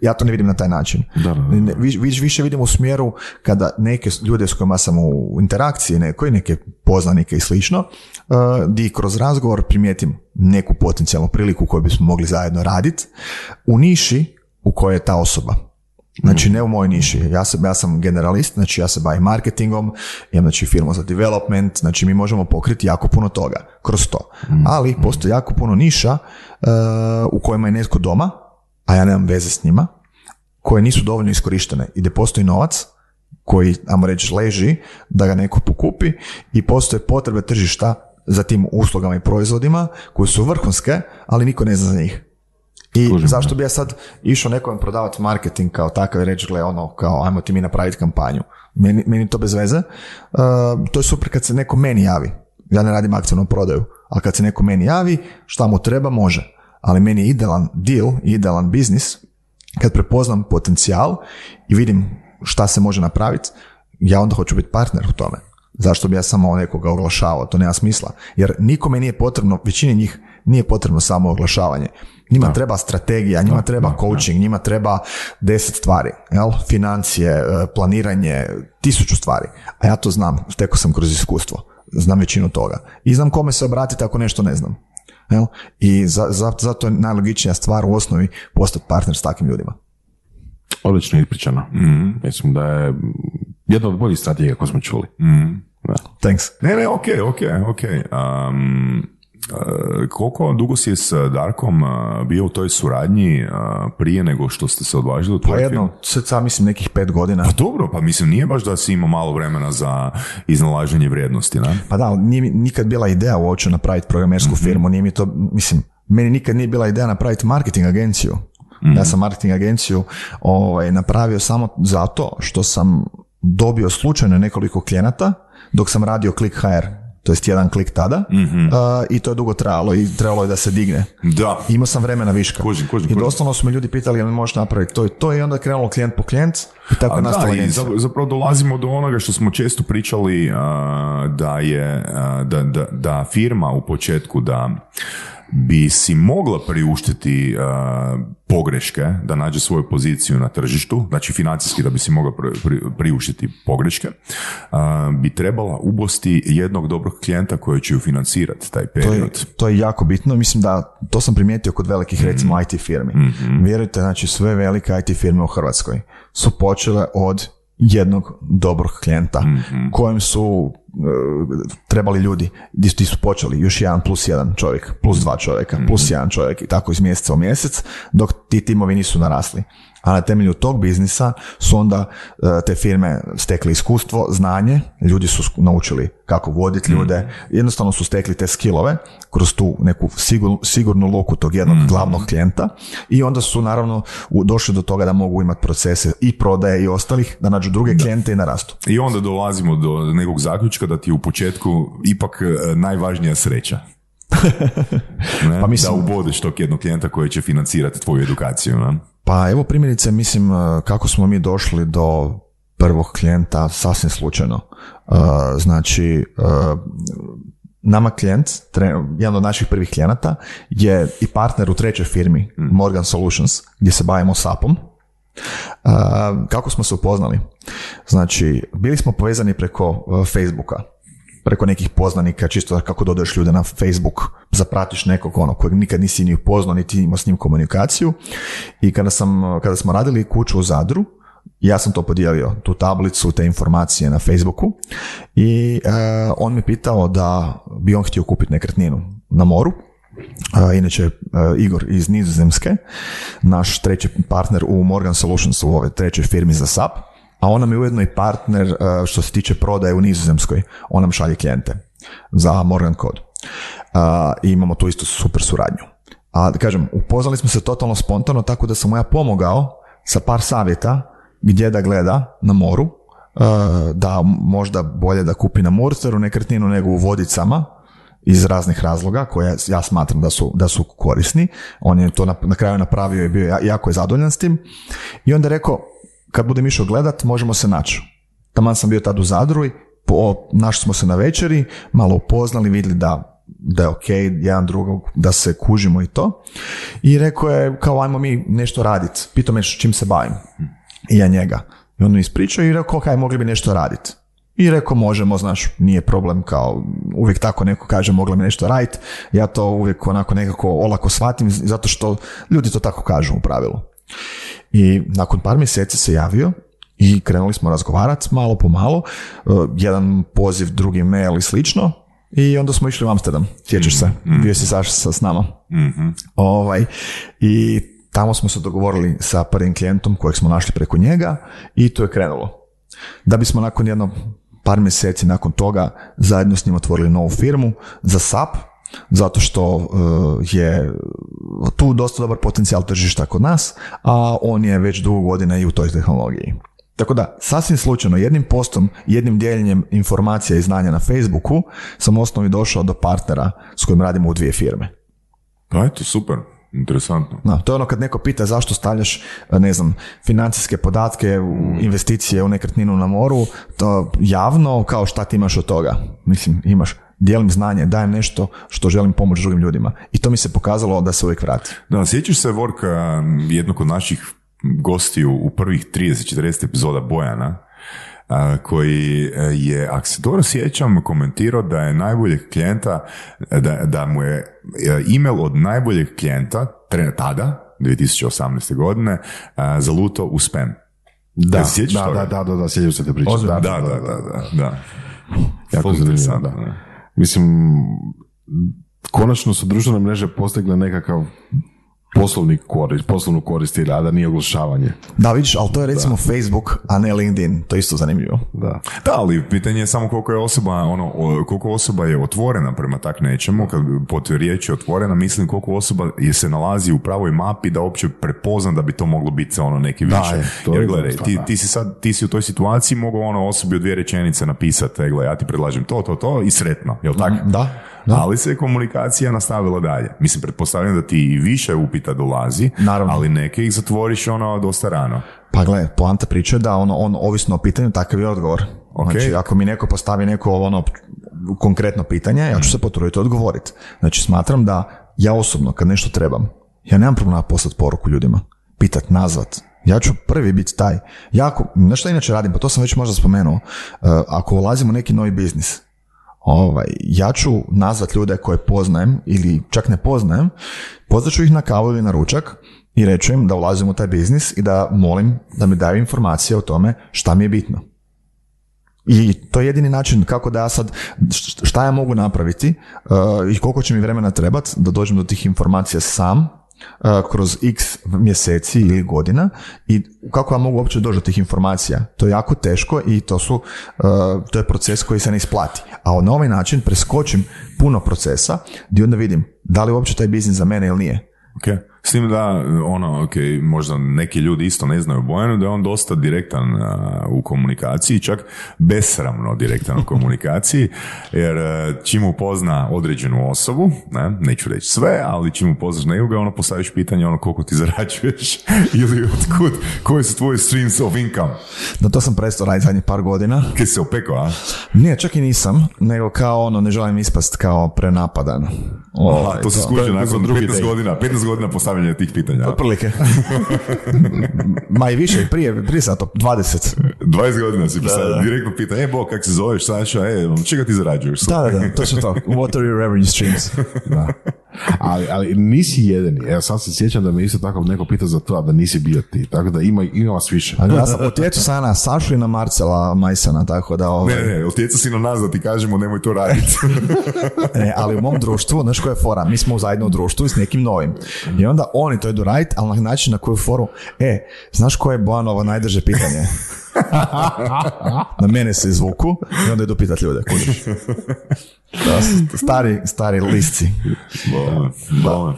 Ja to ne vidim na taj način. Da, da, da. Vi- vi- više vidim u smjeru kada neke ljude s kojima sam u interakciji nekoj, neke poznanike i slično, uh, di kroz razgovor primijetim neku potencijalnu priliku koju bismo mogli zajedno raditi u niši u kojoj je ta osoba. Znači ne u mojoj niši. Ja, se, ja sam generalist, znači ja se bavim marketingom, imam znači firmu za development, znači mi možemo pokriti jako puno toga kroz to. Ali postoji jako puno niša uh, u kojima je netko doma, a ja nemam veze s njima, koje nisu dovoljno iskorištene i gdje postoji novac koji, ajmo reći, leži da ga neko pokupi i postoje potrebe tržišta za tim uslugama i proizvodima koje su vrhunske, ali niko ne zna za njih. I Kužim, zašto bi ja sad išao nekome prodavati marketing kao takav i reći, gle, ono, kao, ajmo ti mi napraviti kampanju. Meni, meni to bez veze. Uh, to je super kad se neko meni javi. Ja ne radim aktivnu prodaju, ali kad se neko meni javi, šta mu treba, može. Ali meni je idealan deal, idealan biznis kad prepoznam potencijal i vidim šta se može napraviti, ja onda hoću biti partner u tome. Zašto bi ja samo nekoga oglašavao? To nema smisla. Jer nikome nije potrebno, većini njih nije potrebno samo oglašavanje. Njima treba strategija, njima treba coaching, njima treba deset stvari. Jel? Financije, e, planiranje, tisuću stvari. A ja to znam, stekao sam kroz iskustvo. Znam većinu toga. I znam kome se obratiti ako nešto ne znam. Jel? I za, za, zato je najlogičnija stvar u osnovi postati partner s takvim ljudima. Odlično ispričano. Mislim da je jedna od boljih strategija koje smo čuli. Da. Thanks. Ne, ne, ok, ok, ok. Um, koliko dugo si s Darkom uh, bio u toj suradnji prije nego što ste se odvažili u Pa tvoj jedno, sad sam mislim nekih pet godina. Pa dobro, pa mislim nije baš da si imao malo vremena za iznalaženje vrijednosti, ne? Pa da, nije mi nikad bila ideja uopće napraviti programersku firmu, nije mi to, mislim, meni nikad nije bila ideja napraviti marketing agenciju. Ja sam marketing agenciju ovaj, napravio samo zato što sam dobio slučajno nekoliko klijenata dok sam radio Click HR, to jest jedan klik tada, a, i to je dugo trajalo i trebalo je da se digne. Da. Imao sam vremena viška. Kužim, kužim, I kužim. doslovno su me ljudi pitali jel mi možeš napraviti to i to i onda je krenulo klijent po klijent i tako A da, i zapravo dolazimo do onoga što smo često pričali da je da, da, da firma u početku da bi si mogla priuštiti pogreške, da nađe svoju poziciju na tržištu, znači financijski da bi si mogla pri- pri- priuštiti pogreške, bi trebala ubosti jednog dobrog klijenta koji će ju financirati taj To je, period. to je jako bitno, mislim da to sam primijetio kod velikih recimo IT firmi. Vjerujte, znači sve velike IT firme u Hrvatskoj su počele od jednog dobrog klijenta kojem su trebali ljudi, di, su počeli još jedan plus jedan čovjek, plus dva čovjeka, plus jedan čovjek i tako iz mjeseca u mjesec, dok ti timovi nisu narasli. A na temelju tog biznisa su onda e, te firme stekli iskustvo, znanje, ljudi su naučili kako voditi ljude, jednostavno su stekli te skillove kroz tu neku sigur, sigurnu luku tog jednog glavnog klijenta i onda su naravno došli do toga da mogu imati procese i prodaje i ostalih, da nađu druge klijente i narastu. I onda dolazimo do nekog zaključka da ti je u početku ipak e, najvažnija sreća. ne? Pa mislim- Da ubodeš tog jednog klijenta koji će financirati tvoju edukaciju. Ne? Pa evo primjerice, mislim, uh, kako smo mi došli do prvog klijenta sasvim slučajno. Uh, Znači, nama klijent, jedan od naših prvih klijenata je i partner u trećoj firmi, Morgan Solutions, gdje se bavimo SAP-om. Kako smo se upoznali? Znači, bili smo povezani preko uh, Facebooka, preko nekih poznanika, čisto kako dodaješ ljude na Facebook, zapratiš nekog ono kojeg nikad nisi ni upoznao, niti imao s njim komunikaciju. I kada, sam, kada smo radili kuću u Zadru, ja sam to podijelio, tu tablicu, te informacije na Facebooku i e, on me pitao da bi on htio kupiti nekretninu na moru a, inače a, Igor iz Nizozemske, naš treći partner u Morgan Solutions, u ove trećoj firmi za SAP, a on nam je ujedno i partner a, što se tiče prodaje u Nizozemskoj. On nam šalje klijente za Morgan Code. A, I imamo tu isto super suradnju. A da kažem, upoznali smo se totalno spontano, tako da sam mu ja pomogao sa par savjeta gdje da gleda na moru, e, da možda bolje da kupi na Mursteru nekretninu nego u Vodicama, iz raznih razloga koje ja smatram da su, da su korisni. On je to na, na kraju napravio i bio ja- jako je zadovoljan s tim. I onda rekao, kad budem išao gledat, možemo se naći. Taman sam bio tad u Zadru i našli smo se na večeri, malo upoznali, vidjeli da da je ok, jedan drugog, da se kužimo i to. I rekao je, kao ajmo mi nešto raditi. Pitao me čim se bavim. I ja njega. I on mi ispričao i rekao, kaj, mogli bi nešto raditi. I rekao, možemo, znaš, nije problem, kao uvijek tako neko kaže, mogli bi nešto raditi. Ja to uvijek onako nekako olako shvatim, zato što ljudi to tako kažu u pravilu. I nakon par mjeseci se javio i krenuli smo razgovarati malo po malo, e, jedan poziv, drugi mail i slično. I onda smo išli u Amsterdam, sjećaš se, bio si Saša sa s nama. Ovaj, I tamo smo se dogovorili sa prvim klijentom kojeg smo našli preko njega i to je krenulo. Da bismo nakon jedno par mjeseci nakon toga zajedno s njim otvorili novu firmu za SAP, zato što uh, je tu dosta dobar potencijal tržišta kod nas, a on je već dugo godina i u toj tehnologiji. Tako da, sasvim slučajno, jednim postom, jednim dijeljenjem informacija i znanja na Facebooku sam osnovi došao do partnera s kojim radimo u dvije firme. Pa super, interesantno. No, to je ono kad neko pita zašto stavljaš, ne znam, financijske podatke, u investicije u nekretninu na moru, to javno, kao šta ti imaš od toga? Mislim, imaš, dijelim znanje, dajem nešto što želim pomoći drugim ljudima. I to mi se pokazalo da se uvijek vrati. Da, sjećaš se Vorka, jednog od naših gostiju u prvih 30-40 epizoda Bojana, koji e, je, ako se dobro sjećam, komentirao da je najboljeg klijenta, da, da mu je e, email od najboljeg klijenta, tada, 2018. godine, zalutao u spam. Da, da, toga? da, da, da, da, sjećam se te priče. Da, Da, da, da, da, da. Jako zanimljivo, da. da. Mislim, konačno su društvene mreže postigle nekakav poslovni korist, poslovnu korist ili, a da nije oglašavanje. Da, vidiš, ali to je recimo Facebook, a ne LinkedIn. To je isto zanimljivo. Da. Da, ali pitanje je samo koliko je osoba, ono, koliko osoba je otvorena prema tak nečemu, kad pod riječi otvorena, mislim koliko osoba je se nalazi u pravoj mapi da uopće prepozna da bi to moglo biti ono neki Da, više. je, to Jer je gledaj, ti, da. ti si sad, ti si u toj situaciji mogao ono osobi u dvije rečenice napisati, e, gle, ja ti predlažem to, to, to i sretno, jel tako? Da, da. Ali se komunikacija nastavila dalje. Mislim, pretpostavljam da ti i više upita dolazi, Naravno. ali neke ih zatvoriš ono dosta rano. Pa gle, poanta priče je da ono, on, ovisno o pitanju, takav je odgovor. Ok. Znači, ako mi neko postavi neko ono konkretno pitanje, ja ću se potruditi odgovoriti. Znači, smatram da ja osobno, kad nešto trebam, ja nemam problema poslati poruku ljudima, pitat, nazvat. Ja ću prvi biti taj. Ja ako, znaš šta inače radim, pa to sam već možda spomenuo, Uh, ako ulazim u neki novi biznis, ovaj, ja ću nazvat ljude koje poznajem ili čak ne poznajem, pozvat ću ih na kavu ili na ručak i reću im da ulazim u taj biznis i da molim da mi daju informacije o tome šta mi je bitno. I to je jedini način kako da ja sad, šta ja mogu napraviti uh, i koliko će mi vremena trebati da dođem do tih informacija sam kroz x mjeseci ili godina i kako ja mogu uopće doći do tih informacija. To je jako teško i to su, to je proces koji se ne isplati. A na ovaj način preskočim puno procesa gdje onda vidim da li uopće taj biznis za mene ili nije. Ok. S tim da, ono, ok, možda neki ljudi isto ne znaju Bojanu, da je on dosta direktan a, u komunikaciji, čak besramno direktan u komunikaciji, jer a, čim upozna određenu osobu, ne, neću reći sve, ali čim upoznaš nekoga, ono postaviš pitanje ono koliko ti zarađuješ ili otkud, koji su tvoji streams of income. Da to sam prestao raditi zadnjih par godina. Kaj se opekao, a? Nije, čak i nisam, nego kao ono, ne želim ispast kao prenapadan. Aha, Ovaj, to se to je nakon drugi 15 take. godina, 15 godina postavljanja tih pitanja. Otprilike. Ma i više, prije, prije sam to, 20. 20 godina si postavio direktno pitanje, e, bo, kak se zoveš, Saša, e, čega ti zarađuješ? Da, da, da, točno to. What are your revenue streams? Da. Ali, ali nisi jedini. Evo sad se sjećam da me isto tako neko pita za to, a da nisi bio ti. Tako da ima, ima vas više. Ali ja sam utjecao sam na Sašu i na Marcela Majsana, tako da... Ovaj, Ne, ne, ne, utjeca si na nas da ti kažemo nemoj to raditi. Ne, ali u mom društvu, znaš koja je fora, mi smo zajedno u društvu i s nekim novim. I onda oni to idu raditi, ali na način na koju foru, e, znaš koje je Bojanovo najdrže pitanje? na mene se izvuku i onda idu pitat ljude, kužiš. Da, stari, stari lisci. Bolno, bolno.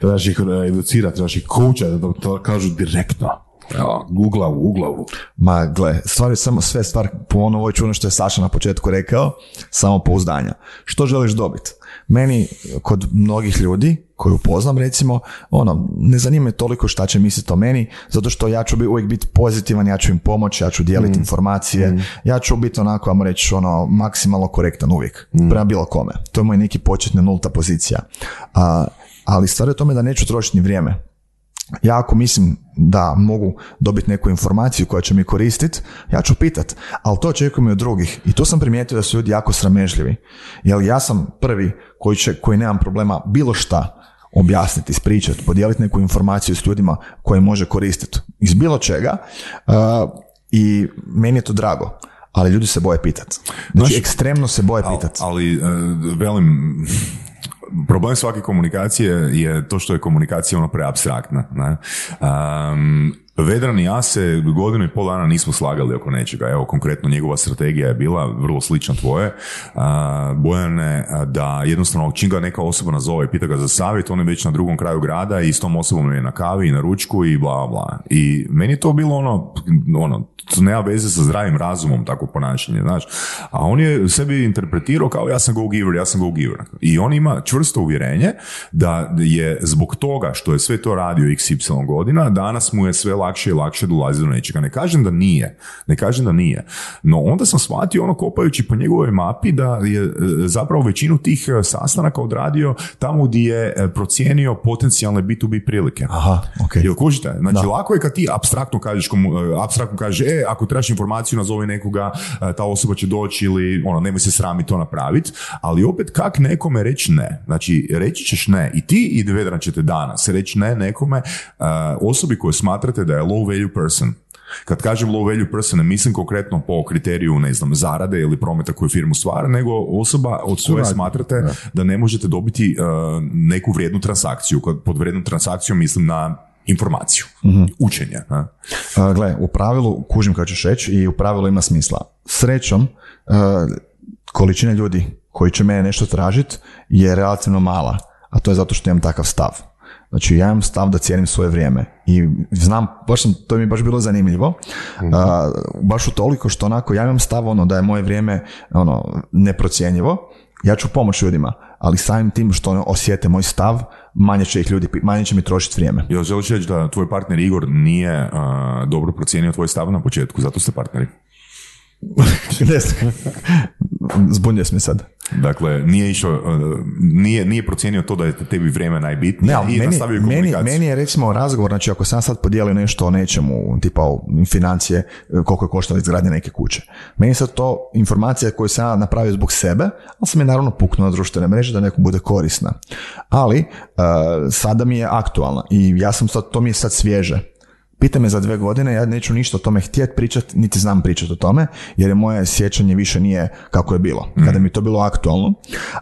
Trebaš ih e, educirati, trebaš ih kuća da to kažu direktno. Evo, u glavu, u glavu. Ma gle, stvari samo sve stvar po ono ovoj čuno što je Saša na početku rekao, samo pouzdanja. Što želiš dobiti? Meni, kod mnogih ljudi koju poznam recimo, ono, ne zanima me toliko šta će misliti o meni, zato što ja ću bi, uvijek biti pozitivan, ja ću im pomoći, ja ću dijeliti informacije, ja ću biti onako, ajmo reći, ono, maksimalno korektan uvijek, prema bilo kome. To je moj neki početna nulta pozicija. A, ali stvar je u tome da neću trošiti ni vrijeme ja ako mislim da mogu dobiti neku informaciju koja će mi koristiti, ja ću pitat, ali to očekujem i od drugih. I tu sam primijetio da su ljudi jako sramežljivi. Jer ja sam prvi koji, će, koji nemam problema bilo šta objasniti, ispričati, podijeliti neku informaciju s ljudima koje može koristiti iz bilo čega uh, i meni je to drago. Ali ljudi se boje pitati. Znači, Znaš- ekstremno se boje pitati. ali, e, velim, problem svake komunikacije je to što je komunikacija ono preabstraktna. Ne? Um, Vedran i ja se godinu i pol dana nismo slagali oko nečega. Evo, konkretno njegova strategija je bila vrlo slična tvoje. Bojane, da jednostavno čim ga neka osoba nazove i pita ga za savjet, on je već na drugom kraju grada i s tom osobom je na kavi i na ručku i bla, bla. I meni je to bilo ono, ono, to nema veze sa zdravim razumom takvo ponašanje, znaš. A on je sebi interpretirao kao ja sam go giver, ja sam go giver. I on ima čvrsto uvjerenje da je zbog toga što je sve to radio XY godina, danas mu je sve lakše i lakše dolaziti do nečega. Ne kažem da nije, ne kažem da nije. No onda sam shvatio ono kopajući po njegovoj mapi da je e, zapravo većinu tih e, sastanaka odradio tamo gdje je e, procijenio potencijalne B2B prilike. Aha, ok. Jel kužite? Znači, Da. lako je kad ti abstraktno kažeš, komu, abstraktno kažeš, e, ako trebaš informaciju, nazovi nekoga, e, ta osoba će doći ili, ono, nemoj se srami to napraviti, ali opet kak nekome reći ne? Znači, reći ćeš ne i ti i Vedran ćete danas reći ne nekome, e, osobi koju smatrate da je low value person. Kad kažem low value person, ne mislim konkretno po kriteriju, ne znam, zarade ili prometa koju firmu stvara, nego osoba od koje smatrate da ne možete dobiti e, neku vrijednu transakciju. Kad pod vrijednom transakcijom mislim na informaciju, učenje. a? Uh, gle, u pravilu, kužim kao ćeš reći i u pravilu ima smisla. Srećom, uh, količina ljudi koji će mene nešto tražiti je relativno mala, a to je zato što imam takav stav. Znači, ja imam stav da cijenim svoje vrijeme i znam, baš sam, to mi je baš bilo zanimljivo, uh, baš u toliko što onako, ja imam stav ono da je moje vrijeme ono, neprocjenjivo, ja ću pomoći ljudima, ali samim tim što osjete moj stav, manje će ih ljudi, manje će mi trošiti vrijeme. Jel želiš reći da tvoj partner Igor nije a, dobro procijenio tvoj stav na početku, zato ste partneri? Ne znam. Zbunio si me sad. Dakle, nije išao, a, nije, nije procijenio to da je tebi vrijeme najbitnije Ne, i meni, nastavio meni, meni je recimo razgovor, znači ako sam sad podijelio nešto o nečemu, tipa o financije, e, koliko je koštala izgradnja neke kuće. Meni je sad to informacija koju sam ja napravio zbog sebe, ali sam je naravno puknuo na društvene mreže da nekom bude korisna. Ali, e, sada mi je aktualna i ja sam sad, to mi je sad svježe. Pita me za dve godine, ja neću ništa o tome htjeti pričati, niti znam pričati o tome, jer je moje sjećanje više nije kako je bilo. Kada mi je to bilo aktualno,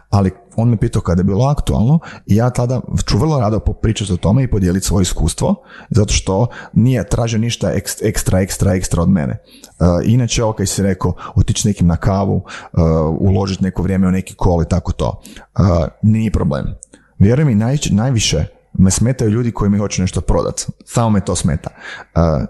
ali on me pitao kada je bilo aktualno i ja tada ću vrlo rado pričati o tome i podijeliti svoje iskustvo, zato što nije traže ništa ekst- ekstra, ekstra, ekstra od mene. Uh, inače, ok, si rekao, otići nekim na kavu, uh, uložiti neko vrijeme u neki kol i tako to. Uh, nije problem. Vjeruj mi, naj, najviše me smetaju ljudi koji mi hoće nešto prodat. Samo me to smeta.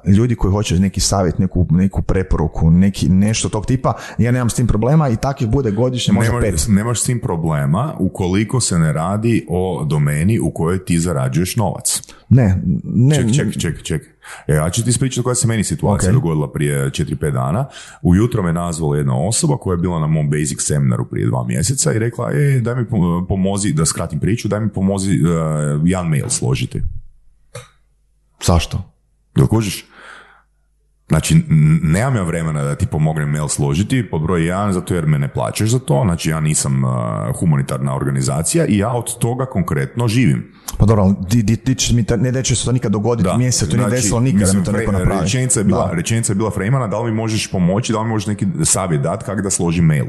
Ljudi koji hoće neki savjet, neku, neku preporuku, neki, nešto tog tipa, ja nemam s tim problema i takvih bude godišnje možda Nemaš, pet. nemaš s tim problema ukoliko se ne radi o domeni u kojoj ti zarađuješ novac. Ne, ne, Ček, ček, ček, ček. E, ja ću ti ispričati koja se meni situacija Ok. dogodila prije 4-5 dana. Ujutro me nazvala jedna osoba koja je bila na mom basic seminaru prije dva mjeseca i rekla, e, daj mi pom- pomozi, da skratim priču, daj mi pomozi uh, jedan mail složiti. Zašto? Jel kužiš? Znači, nemam ja vremena da ti pomognem mail složiti, pod broj jedan, zato jer me ne plaćaš za to, znači ja nisam uh, humanitarna organizacija i ja od toga konkretno živim. Pa dobro, di, di, di mi ta- ne da će se to nikad dogoditi, mjesec, to nije desilo nikad da mislim, mi to neko. Rečenica je bila, Da, rečenica je bila Freymana, da li mi možeš pomoći, da li mi možeš neki savjet dati kako da složim mail.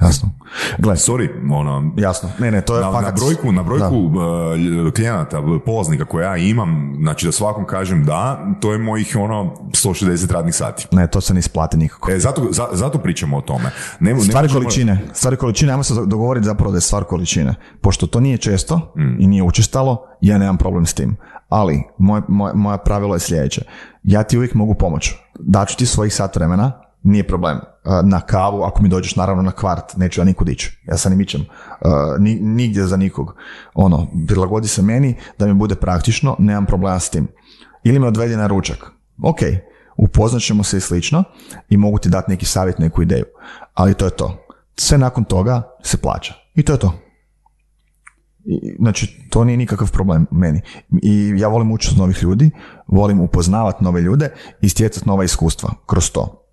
Jasno. Gle, Sorry, ono, jasno. Ne, ne, to je na, na brojku, na brojku Da. lj- klijenata, polaznika koje ja imam, znači da svakom kažem da, to je mojih ono 160 radnih sati. Ne, to se ne isplati nikako. E, zato, za- zato pričamo o tome. Ne, ne Stvari možemo- količine, stvari količine, ajmo se dogovoriti zapravo da je stvar količine. Pošto to nije često Mm. i nije učestalo, ja nemam problem s tim. Ali, moje, moje, moje pravilo je sljedeće. Ja ti uvijek mogu pomoći. Daću ti svojih sat vremena, nije problem. Na kavu, ako mi dođeš naravno na kvart, neću ja nikud ići. Ja se ne mičem. Ni- nigdje za nikog. Ono, prilagodi se meni da mi bude praktično, nemam problema s tim. Ili me odvedi na ručak. Ok, upoznat ćemo se i slično i mogu ti dati neki savjet, neku ideju. Ali to je to. Sve nakon toga se plaća. I to je to. I, znači, to nije nikakav problem meni. I ja volim učiti od novih ljudi, volim upoznavati nove ljude i stjecati nova iskustva kroz to.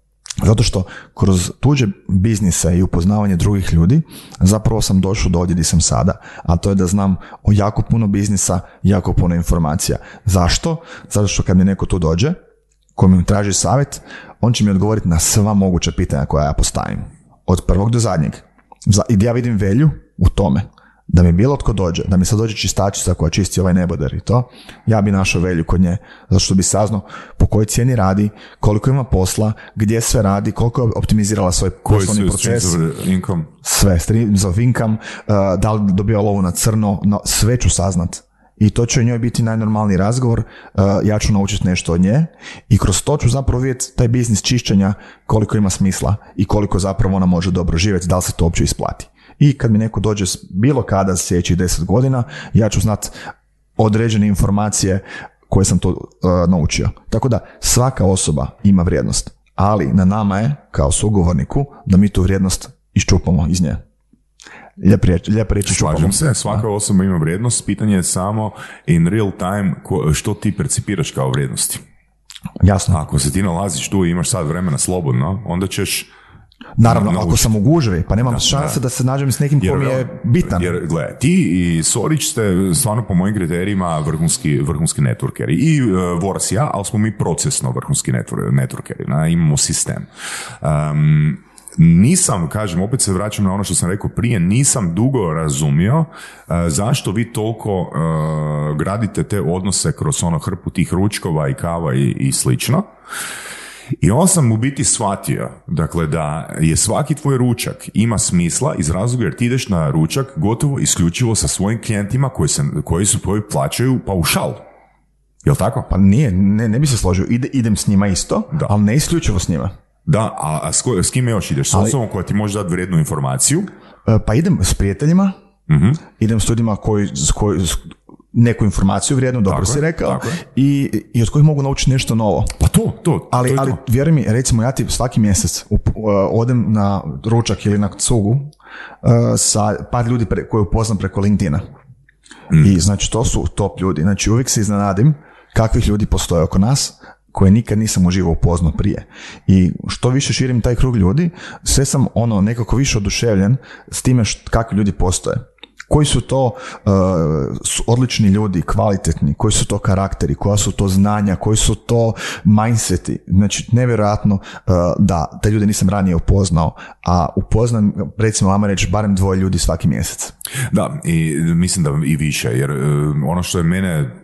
Zato što kroz tuđe biznise i upoznavanje drugih ljudi zapravo sam došao do ovdje gdje sam sada, a to je da znam o jako puno biznisa, jako puno informacija. Zašto? Zato što kad mi neko tu dođe, ko mi traži savjet, on će mi odgovoriti na sva moguća pitanja koja ja postavim. Od prvog do zadnjeg. Za- I ja vidim velju u tome. Da mi bilo tko dođe, da mi sad dođe čistačica koja čisti ovaj neboder i to, ja bi našao velju kod nje, zato što bi saznao po kojoj cijeni radi, koliko ima posla, gdje sve radi, koliko je optimizirala svoj Koji poslovni proces, income? sve, streams of income, uh, da li dobija lovu na crno, no, sve ću saznat. I to će u njoj biti najnormalniji razgovor, uh, ja ću naučiti nešto od nje i kroz to ću zapravo vidjeti taj biznis čišćenja koliko ima smisla i koliko zapravo ona može dobro živjeti, da li se to uopće isplati. I kad mi neko dođe bilo kada sljedećih deset godina, ja ću znat određene informacije koje sam to uh, naučio. Tako da svaka osoba ima vrijednost, ali na nama je kao sugovorniku da mi tu vrijednost iščupamo iz nje. Lijep riječ, lijep riječ. Slažem se, svaka osoba ima vrijednost, pitanje je samo in real time ko- što ti percipiraš kao vrijednosti. Jasno. Ako se ti nalaziš tu i imaš sad vremena slobodno, onda ćeš Naravno, naučiti. ako sam u gužvi, pa nemam šanse da. se nađem s nekim ko mi je bitan. Jer, gle, ti i Sorić ste stvarno po mojim kriterijima vrhunski, vrhunski networkeri. I uh, Voras i ja, ali smo mi procesno vrhunski networ- networkeri. Na, imamo sistem. Um, nisam, kažem, opet se vraćam na ono što sam rekao prije, nisam dugo razumio uh, zašto vi toliko uh, gradite te odnose kroz ono hrpu tih ručkova i kava i, i slično. I on sam u biti shvatio, dakle, da je svaki tvoj ručak ima smisla iz razloga jer ti ideš na ručak gotovo isključivo sa svojim klijentima koji, se, koji su koji plaćaju paušal. Jel tako? Pa nije, ne, ne bi se složio. Ide, idem s njima isto, Da. ali ne isključivo s njima. Da, a, a s, ko- s kime još ideš? S Ali- osobom koja ti može dati vrijednu informaciju? E, Pa idem s prijateljima, Mhm. idem s ljudima koji, s koji, s- neku informaciju vrijednu, dobro Tako si rekao, tako i, i od kojih mogu naučiti nešto novo. Pa to, to. Ali, to ali to. vjeruj mi, recimo ja ti svaki mjesec up- uh, odem na ručak ili na cugu uh, sa par ljudi pre, koje upoznam preko LinkedIna. Mm. I znači to su top ljudi. Znači uvijek se iznenadim kakvih ljudi postoje oko nas koje nikad nisam uživo upoznao prije. I što više širim taj krug ljudi, sve sam ono nekako više oduševljen s time št, kakvi ljudi postoje. Koji su to uh, su odlični ljudi, kvalitetni, koji su to karakteri, koja su to znanja, koji su to mindseti. Znači, nevjerojatno uh, da te ljude nisam ranije upoznao, a upoznam, recimo, ajmo reći, barem dvoje ljudi svaki mjesec. Da, i mislim da i više, jer e, ono što je mene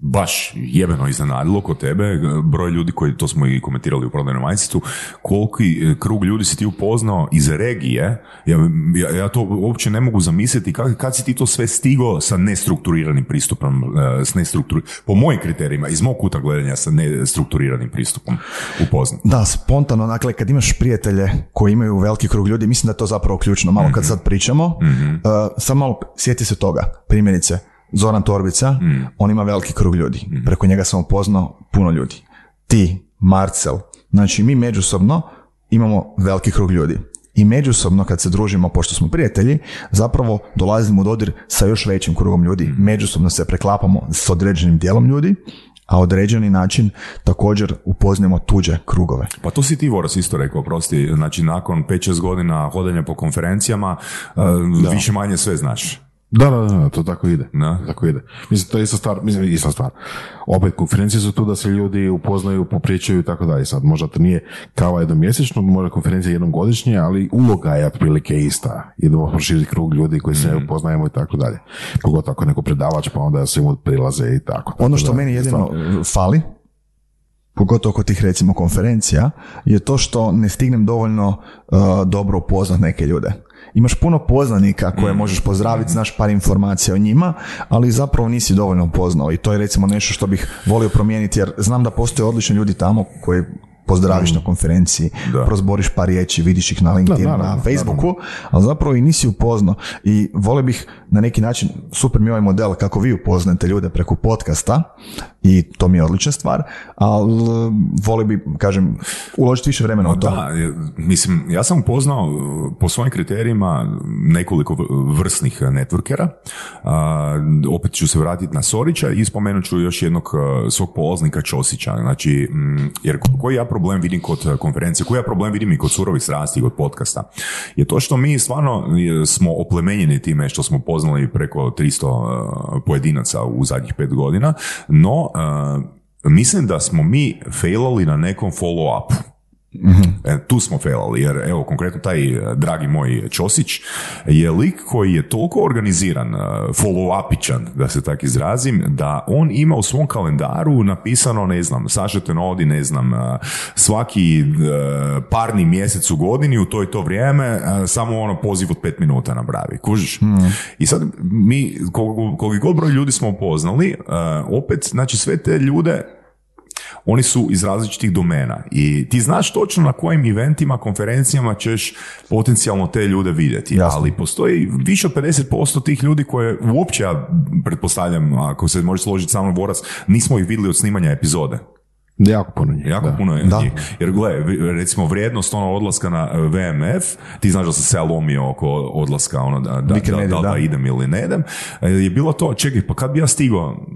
baš jebeno iznenadilo kod tebe, e, broj ljudi koji, to smo i komentirali u prodajnom majncitu, koliki e, krug ljudi si ti upoznao iz regije, ja, ja, ja to uopće ne mogu zamisliti kad, kad si ti to sve stigo sa nestrukturiranim pristupom, e, s nestruktur, po mojim kriterijima, iz mog kuta gledanja sa nestrukturiranim pristupom upoznat. Da, spontano, dakle, kad imaš prijatelje koji imaju veliki krug ljudi, mislim da je to zapravo ključno. Malo kad sad pričamo, uh, samo malo sjeti se toga. Primjerice, Zoran Torbica, on ima veliki krug ljudi. Preko njega sam upoznao puno ljudi. Ti, Marcel, znači mi međusobno imamo veliki krug ljudi. I međusobno kad se družimo, pošto smo prijatelji, zapravo dolazimo u dodir sa još većim krugom ljudi. Međusobno se preklapamo s određenim dijelom ljudi a određeni način također upoznajemo tuđe krugove. Pa to si ti, Voras, isto rekao, prosti. Znači, nakon 5-6 godina hodanja po konferencijama, uh, više manje sve znaš. Da, da, da, to tako ide. Da. Tako ide. Mislim, to je isto stvar, mislim, ista stvar. Opet, konferencije su tu da se ljudi upoznaju, popričaju i tako dalje. Sad, možda to nije kao jednomjesečno, možda konferencija jednom godišnje, ali uloga je otprilike ista. Idemo proširiti krug ljudi koji se Mhm. upoznajemo i tako dalje. Pogotovo ako neko predavač, pa onda svi mu prilaze i tako. Ono što da, meni jedino stvarno. uh, fali, pogotovo kod tih recimo konferencija, je to što ne stignem dovoljno uh, dobro upoznat neke ljude. Imaš puno poznanika koje možeš pozdraviti, znaš par informacija o njima, ali zapravo nisi dovoljno upoznao i to je recimo nešto što bih volio promijeniti jer znam da postoje odlični ljudi tamo koji pozdraviš na konferenciji, Da. prozboriš par riječi, vidiš ih na LinkedIn, Da, naravno, na Facebooku, ali zapravo i nisi upoznao. I volio bih na neki način, super mi je ovaj model kako vi upoznate ljude preko podcasta i to mi je odlična stvar, ali volio bi, kažem, uložiti više vremena u to. Da, mislim, ja sam upoznao uh, po svojim kriterijima nekoliko vrsnih networkera. A, opet ću se vratiti na Sorića i spomenut ću još jednog svog polaznika Ćosića. Znači, mm, jer ko- koji ja problem vidim kod uh, konferencije, koji ja problem vidim i kod surovih strasti i kod podcasta, je to što mi stvarno je, smo oplemenjeni time što smo poznali preko 300 uh, pojedinaca u zadnjih pet godina, no mislim da smo mi failali na nekom follow-upu. E, tu smo failali, jer evo konkretno taj e, dragi moj Ćosić je lik koji je toliko organiziran, e, follow-upičan, da se tak izrazim, da on ima u svom kalendaru napisano, ne znam, sažete nodi, ne znam, e, svaki parni mjesec u godini u to i to vrijeme, samo ono poziv od pet minuta napravi, kužiš? I sad mi, koliko, koliko god broj ljudi smo upoznali, opet, znači sve te ljude oni su iz različitih domena i ti znaš točno na kojim eventima, konferencijama ćeš potencijalno te ljude vidjeti, Jasno. ali postoji više od 50% tih ljudi koje uopće, ja pretpostavljam, ako se može složiti sa mnom Vorac, nismo ih vidjeli od snimanja epizode. Jako puno njih. Jako da. puno je Da. njih. Jer gle, recimo vrijednost ono odlaska na VMF, ti znaš da sam se ja lomio oko odlaska, ono, da, da, da, nedjelja, da, da da. idem ili ne idem, je bilo to, čekaj, pa kad bi ja stigao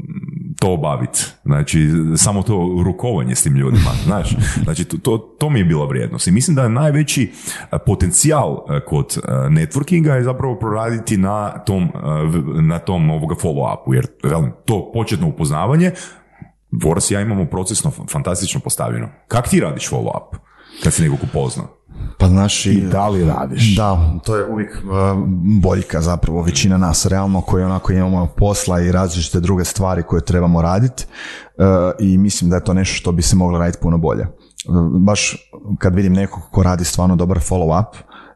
to obaviti. Znači, samo to rukovanje s tim ljudima, znaš. Znači, to, to, to mi je bila vrijednost. I mislim da je najveći eh, potencijal eh, kod eh, networkinga je zapravo proraditi na tom, na tom ovoga follow-upu, jer velim, to početno upoznavanje Voras i ja imamo procesno fantastično postavljeno. Kak ti radiš follow-up kad si nekog upoznao? Pa znaš, I da li radiš? Da, to je uvijek uh, boljka zapravo, većina nas realno koji onako imamo posla i različite druge stvari koje trebamo raditi uh, i mislim da je to nešto što bi se moglo raditi puno bolje. Uh, baš kad vidim nekog ko radi stvarno dobar follow-up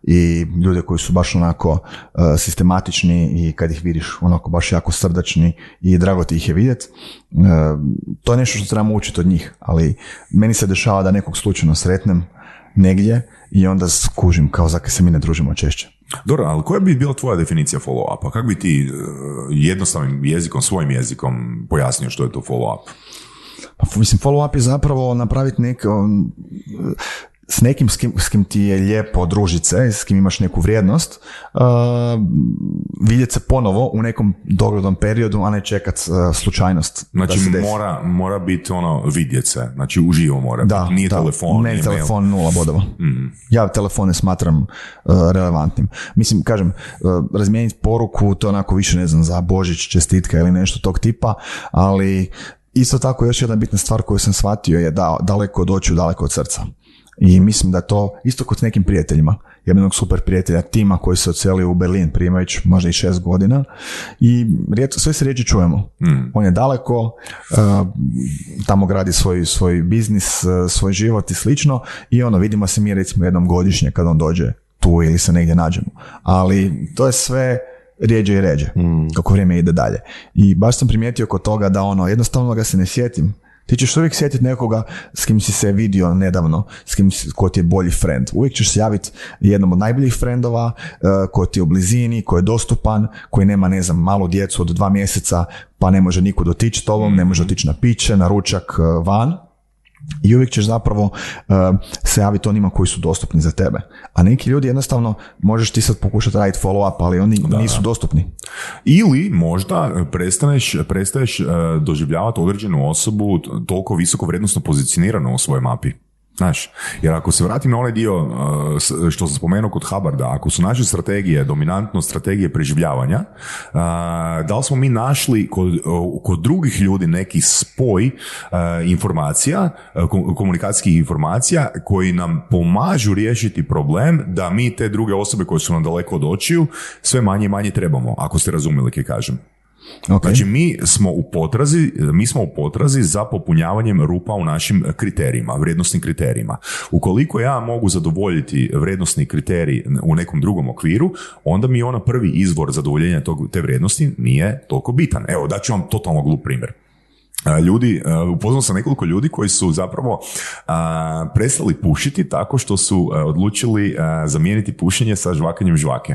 i ljude koji su baš onako uh, sistematični i kad ih vidiš onako baš jako srdačni i drago ti ih je vidjeti, uh, to je nešto što trebamo učiti od njih, ali meni se dešava da nekog slučajno sretnem negdje i onda skužim kao zakaj se mi ne družimo češće. Dobro, ali koja bi bila tvoja definicija follow-upa? Kako bi ti uh, jednostavnim jezikom, svojim jezikom pojasnio što je to follow-up? Pa mislim, follow-up je zapravo napraviti nek, um, s nekim s kim, s kim ti je lijepo družit se, s kim imaš neku vrijednost, uh, vidjeti se ponovo u nekom doglednom periodu, a ne čekat uh, slučajnost Znači, da se desi. mora, mora biti ono vidjet se, znači uživo mora Da, biti, nije da, telefon, meni nije mail. telefon nula bodova. Ja telefone smatram uh, relevantnim. Mislim, kažem, uh, razmijeniti poruku, to onako više, ne znam, za Božić, čestitka ili nešto tog tipa, ali isto tako još jedna bitna stvar koju sam shvatio je da daleko od očiju, daleko od srca. I mislim da to isto kod s nekim prijateljima. Ja imam jednog super prijatelja Tima koji se odselio u Berlin prije već možda i šest godina i rijetko, sve se riječi čujemo. On je daleko, uh, tamo gradi svoj, svoj biznis, uh, svoj život i slično i ono, vidimo se mi recimo jednom godišnje kad on dođe tu ili se negdje nađemo. Ali to je sve rijeđe i ređe, kako vrijeme ide dalje. I baš sam primijetio kod toga da ono, jednostavno ga se ne sjetim. Ti ćeš uvijek sjetiti nekoga s kim si se vidio nedavno, s kim si, ko ti je bolji friend. Uvijek ćeš se javiti jednom od najboljih frendova, uh, ko ti je u blizini, ko je dostupan, koji nema, ne znam, malu djecu od dva mjeseca, pa ne može nikud otići tobom, ne može otići na piće, na ručak, uh, van. I uvijek ćeš zapravo uh, se javiti onima koji su dostupni za tebe. A neki ljudi jednostavno, možeš ti sad pokušati raditi follow-up, ali oni nisu dostupni. Ili možda prestaneš, prestaješ e, doživljavati određenu osobu toliko visoko vrednostno pozicioniranu u svojoj mapi. Znaš, jer ako se vratim na onaj dio uh, što sam spomenuo kod Habarda, ako su naše strategije dominantno strategije preživljavanja, uh, da li smo mi našli kod, uh, kod drugih ljudi neki spoj informacija, kom- komunikacijskih informacija koji nam pomažu riješiti problem da mi te druge osobe koje su nam daleko od očiju sve manje i manje trebamo, ako ste razumjeli kaj kažem. Ok. Znači mi smo u potrazi, mi smo u potrazi za popunjavanjem rupa u našim kriterijima, vrijednosnim kriterijima. Ukoliko ja mogu zadovoljiti vrijednosni kriterij u nekom drugom okviru, onda mi ona prvi izvor zadovoljenja tog, te vrijednosti nije toliko bitan. Evo, daću vam totalno glup primjer. Ljudi, upoznao sam nekoliko ljudi koji su zapravo prestali pušiti tako što su odlučili zamijeniti pušenje sa žvakanjem žvake.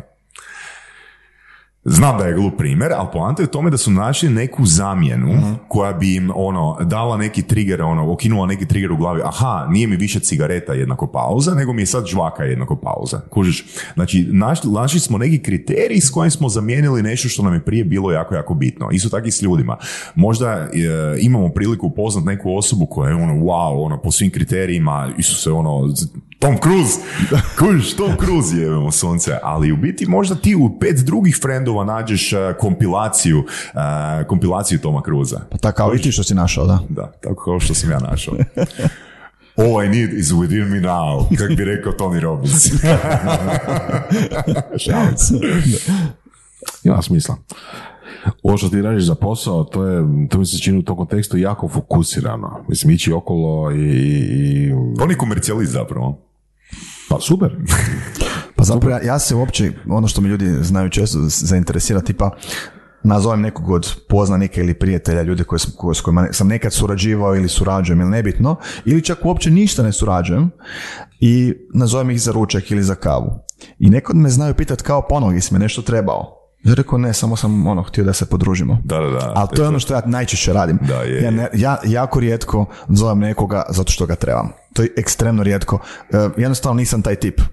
Znam da je glup primjer, ali poanta je u tome da su našli neku zamjenu koja bi im ono dala neki trigger, ono, okinula neki trigger u glavi. Aha, nije mi više cigareta jednako pauza, nego mi je sad žvaka jednako pauza. Kužiš? Znači, našli, našli smo neki kriterij s kojim smo zamijenili nešto što nam je prije bilo jako, jako bitno. Isto tako i s ljudima. Možda e, imamo priliku upoznat neku osobu koja je ono, wow, ono, po svim kriterijima, Isuse, ono, Tom Cruise, kužiš, Tom Cruise je ono, sunce, ali u biti možda ti u pet drugih frendova nađeš e, kompilaciju, e, kompilaciju Toma Cruza. Pa tako kao i ti što si našao, da. Da, tako kao što sam ja našao. All I need is within me now, kak bi rekao Tony Robbins. Šalim se. Ima smisla. Ovo što ti radiš za posao, to, je, to mi se čini u tom kontekstu jako fokusirano. Mislim, ići okolo i... i On je komercijalist zapravo. Pa super. Pa zapravo ja, ja se uopće, ono što mi ljudi znaju često zainteresira, tipa nazovem nekog od poznanika ili prijatelja, ljude koje, sam- koje, s kojima sam nekad surađivao ili surađujem ili nebitno, ili čak uopće ništa ne surađujem i nazovem ih za ručak ili za kavu. I nekad me znaju pitati kao ponovo, jesi me nešto trebao? Ja rekao ne, samo sam ono htio da se podružimo. Da, da, da. Ali to je ono što ja najčešće radim. Da, je, ja, ne- ja jako rijetko zovem nekoga zato što ga trebam. To je ekstremno rijetko. E, jednostavno nisam taj tip. E,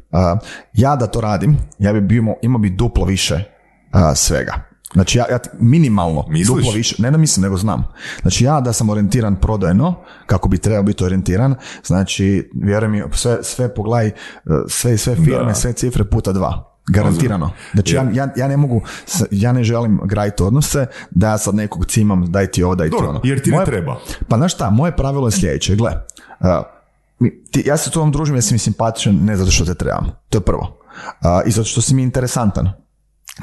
ja da to radim, ja bi bio, imao bi duplo više e, svega. Znači ja, ja minimalno Misliš? duplo više, ne da mislim nego znam. Znači ja da sam orijentiran prodajno, kako bi trebao biti orijentiran, znači vjeruj mi, sve, sve pogledaj, sve, sve firme, Da. sve cifre puta dva. Garantirano. Znači ja, ja, ja ne mogu, ja ne želim graditi odnose da ja sad nekog cimam daj ti ovo, daj ti ono. jer ti ne Moje- treba. Pa znaš šta, moje pravilo je sljedeće, gle, ja se s tobom družim jer si mi simpatičan ne zato što te trebam, to je prvo. I zato što si mi interesantan.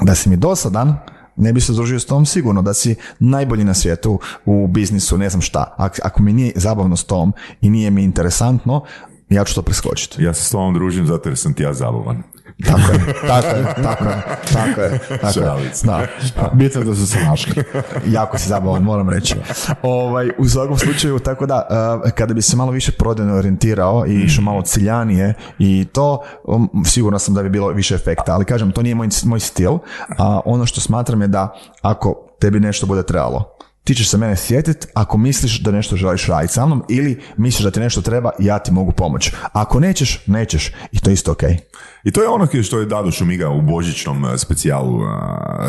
Da si mi dosadan, ne bi se družio s tom sigurno, da si najbolji na svijetu u biznisu, ne znam šta. Ak- ako mi nije zabavno s tom i nije mi interesantno, ja ću to preskočiti. Ja se s tobom družim zato jer sam ti ja zabavan. Tako je, tako je, tako je, tako je. Tako je. Da. Bitno da su se našli. jako si zabavan, moram reći. Ovaj, u svakom slučaju, tako da, uh, kada bi se malo više prodajno orijentirao i išao malo ciljanije i to, um, sigurno sam da bi bilo više efekta, ali kažem, to nije moj, moj stil, a ono što smatram je da ako tebi nešto bude trebalo, ti ćeš se mene sjetiti ako misliš da nešto želiš raditi sa mnom ili misliš da ti nešto treba, ja ti mogu pomoći. Ako nećeš, nećeš i to je isto ok. I to je ono što je Dado Šumiga u božićnom eh, specijalu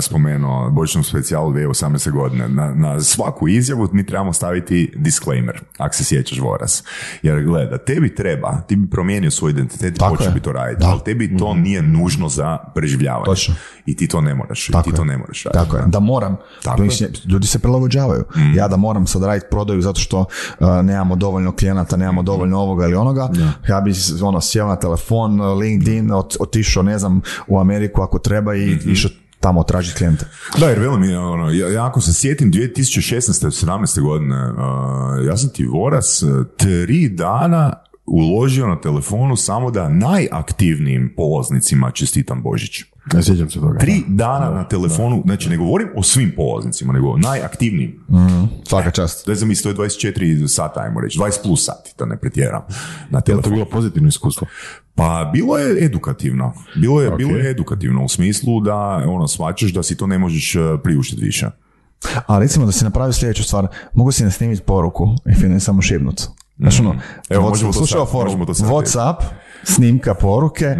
spomenuo, božićnom specijalu 2018. godine. Na, na svaku izjavu mi trebamo staviti disclaimer, ako se sjećaš Voras. Jer gleda, tebi treba, ti bi promijenio svoj identitet i počeo bi to raditi. Mhm. ali tebi to nije nužno za preživljavanje. Točno. I ti to ne moraš, i Tako ti je. to ne moraš raditi. Tako je, da moram. Tako ljudi, se- ljudi se prilagođavaju. Ja da moram sad raditi prodaju zato što uh, nemamo dovoljno klijenata, nemamo dovoljno ovoga ili onoga. Ja bi ono, sjeo na telefon, LinkedIn, ot, otišao, ne znam, u Ameriku ako treba i išao tamo tražiti klijente. Da, jer velim, je, ono, ja, ja ako se sjetim 2016. 17. godine, uh, ja sam ti Voras uh, tri dana uložio na telefonu samo da najaktivnijim polaznicima čestitam Božić. Ne sjećam se toga. Tri dana na telefonu, znači ne govorim o svim polaznicima, nego najaktivnijim. Svaka čast. Ne znam, isto je 24 sata, ajmo reći, 20 plus sati, da ne pretjeram, na Je li to telefonu. bilo pozitivno iskustvo? Pa bilo je edukativno. Bilo je, Ok. bilo je edukativno u smislu da ono, shvaćaš da si to ne možeš uh, priuštiti više. A recimo da si napravio sljedeću stvar, mogu si nasnimiti poruku i ne samo šibnut. Znaš ono, Evo, možemo to sad, možemo to sad Whatsapp, snimka poruke,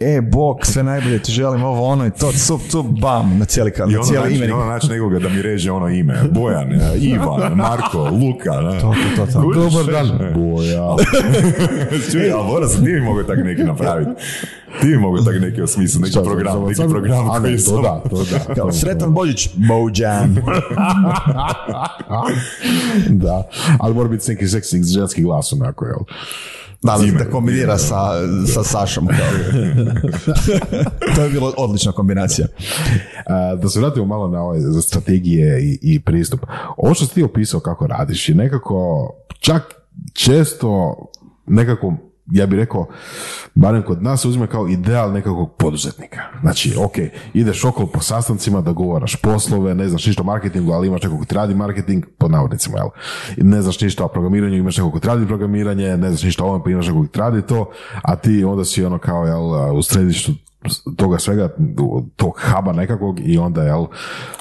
e, bok, sve najbolje, ti želim ovo, ono i to, cup, cup, bam, na cijeli, kan- I na ono cijeli ime. ono naći nekoga da mi reže ono ime. Bojan, e, Ivan, Marko, Luka. Ne? To, to, to, to. Dobar dan. E. Boja. Čuj, ali mora se, ti mi mogu tak neki napraviti. Ti mi mogu tak neki osmisli, neki Šta, program, neki samo- program a koji to sam... da, to da. Kao, sretan Božić, Bojan. da, ali mora biti neki ženski glas onako, jel? Da, da, kombinira sa, sa Sašom. To je bilo odlična kombinacija. Da se vratimo malo na ove za strategije i, i pristup. Ovo što si ti opisao kako radiš je nekako čak često nekako ja bih rekao, barem kod nas se uzme kao ideal nekakvog poduzetnika. Znači, ok, ideš okolo po sastancima, dogovaraš poslove, ne znaš ništa o marketingu, ali imaš nekog ko ti radi marketing, pod navodnicima, jel? I Ne znaš ništa o programiranju, imaš nekog ko ti radi programiranje, ne znaš ništa o ovome, pa imaš nekog ko ti radi to, a ti onda si ono kao, jel, u središtu toga svega, tog huba nekakvog i onda, jel,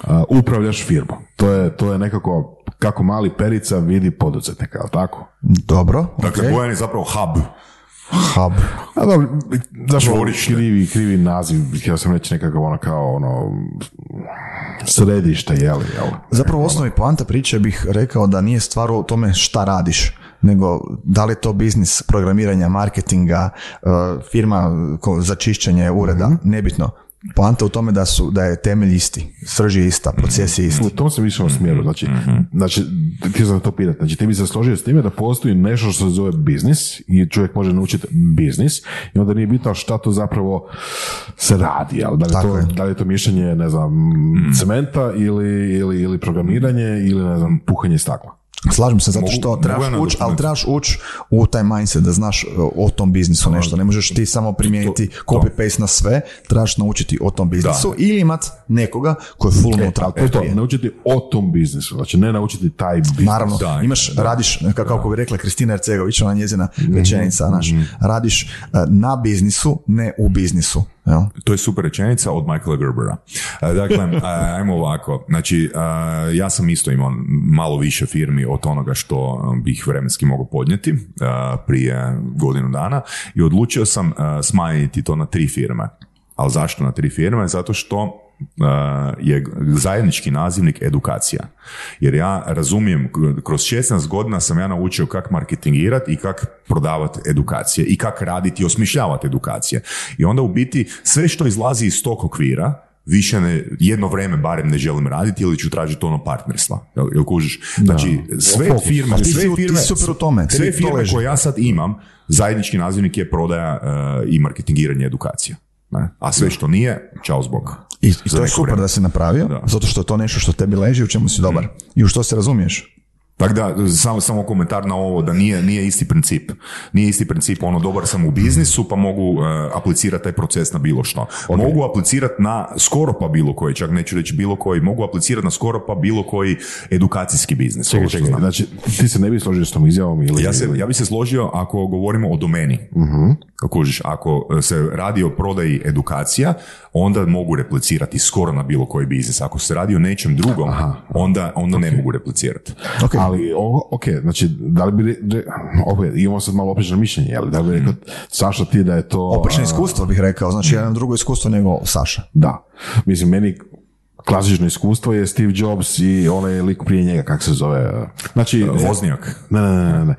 a, upravljaš firmom. To je, to je nekako kako mali perica vidi poduzetnika, jel tako? Dobro, Dakle, okej. Bojan je zapravo hub. Hub. A dobro, Čvorište. krivi, krivi naziv, htio sam reći nekakav ono kao ono središte, jel, jel? Zapravo u osnovi poanta priče bih rekao da nije stvar u tome šta radiš, nego da li je to biznis programiranja, marketinga, eh, firma za čišćenje ureda, nebitno. Poanta u tome da su da je temelj isti, srž je ista, proces je isti. U tom sam išao u smjeru, znači, znači, ti sam to pitati, znači ti bi se složio s time da postoji nešto što se zove biznis i čovjek može naučiti biznis i onda nije bitno šta to zapravo se radi, jel? Da li, to, je. da li je to miješanje, ne znam, cementa ili, ili, ili programiranje ili, ne znam, puhanje stakla. Slažem se, zato što mogu trebaš ući, nadopuniti? ali trebaš ući u taj mindset da znaš uh, o tom biznisu nešto. Ne možeš ti samo primijeniti copy-paste na sve, trebaš naučiti o tom biznisu ili imat nekoga ko je full unutra od E to, naučiti o tom biznisu, znači ne naučiti taj biznis. Naravno, Da, imaš, da. radiš, ka- kako bi rekla Kristina Ercegović, ona njezina rečenica, znaš, radiš na biznisu, ne u biznisu. Jel? To je super rečenica od Michaela Gerbera. E, Dakle, e, ajmo ovako. Znači, e, ja sam isto imao malo više firmi od onoga što bih vremenski mogao podnijeti prije godinu dana i odlučio sam smanjiti to na tri firme. Ali zašto na tri firme? Zato što je zajednički nazivnik edukacija. Jer ja razumijem, kroz 16 godina sam ja naučio kako marketingirati i kako prodavati edukacije i kako raditi i osmišljavati edukacije. I onda u biti sve što izlazi iz tog okvira više ne, jedno vrijeme barem ne želim raditi ili ću tražiti ono partnerstva. Jel, jel kužiš? Znači, sve Fokus. firme, ti sve ti firme, super u tome, sve firme koje ja sad imam, zajednički nazivnik je prodaja e, i marketingiranje edukacija. Ne? A sve što nije, čao zbog. I, i to je super vrijeme. da si napravio, Da. zato što je to nešto što tebi leži, u čemu si dobar i u što se razumiješ. Tako da, samo, samo komentar na ovo, da nije, nije isti princip. Nije isti princip, ono, dobar sam u biznisu, pa mogu e, aplicirati taj proces na bilo što. Mogu aplicirati na skoro pa bilo koji, čak neću reći bilo koji, mogu aplicirati na skoro pa bilo koji edukacijski biznis. Čekaj, čekaj, znam. znači ti se ne bi složio s tom izjavom ili... Ja, se, ja bi se složio ako govorimo o domeni. Kako kužiš, ako e, se radi o prodaji edukacija, onda mogu replicirati skoro na bilo koji biznis. Ako se radi o nečem drugom, onda, onda ne mogu replicirati. Ok. Ali, ok, znači, da li bi, re, opet, imamo sad malo oprečeno mišljenje, jel? Da li bi rekao, Saša, ti da je to... Oprečno iskustvo bih rekao, znači imam drugo iskustvo nego Saša. Da. Mislim, meni klasično iskustvo je Steve Jobs i onaj lik prije njega, kako se zove. Znači, Voznjak. Ne, ne, ne, ne, ne.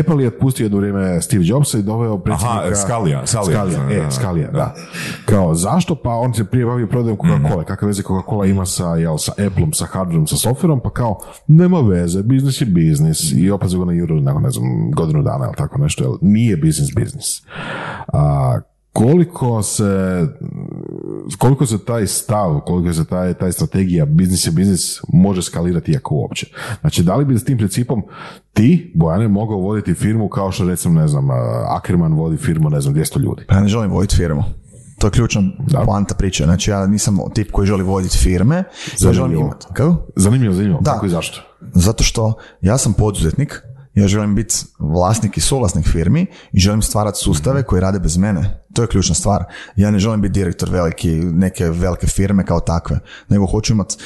Apple je otpustio jedno vrijeme Steve Jobsa i doveo predsjednika... Aha, Scalia, Scalia. Scalia, e, Scalia, da. da. Kao, zašto? Pa on se prije bavio prodajom Coca-Cola. Kakve veze Coca-Cola ima sa, jel, sa Appleom, sa hardwareom, sa softverom? Pa kao, nema veze, biznis je biznis. I opet ga na juru, nakon, ne znam, godinu dana ili tako nešto. Jel, nije biznis biznis. A, koliko se koliko se taj stav, koliko se taj, taj strategija biznis je biznis može skalirati ako uopće. Znači, da li bi s tim principom ti, Bojane, mogao voditi firmu kao što recimo, ne znam, Ackerman vodi firmu, ne znam, 200 ljudi. Pa ja ne želim voditi firmu. To je ključna poanta priče. Znači ja nisam tip koji želi voditi firme. Ja želim Zanimljivo. imati. Kako? Zanimljivo, zanimljivo. Da. Kako i zašto? Zato što ja sam poduzetnik Ja želim biti vlasnik i suvlasnik firmi i želim stvarati sustave koji rade bez mene. To je ključna stvar. Ja ne želim biti direktor veliki, neke velike firme kao takve, nego hoću imati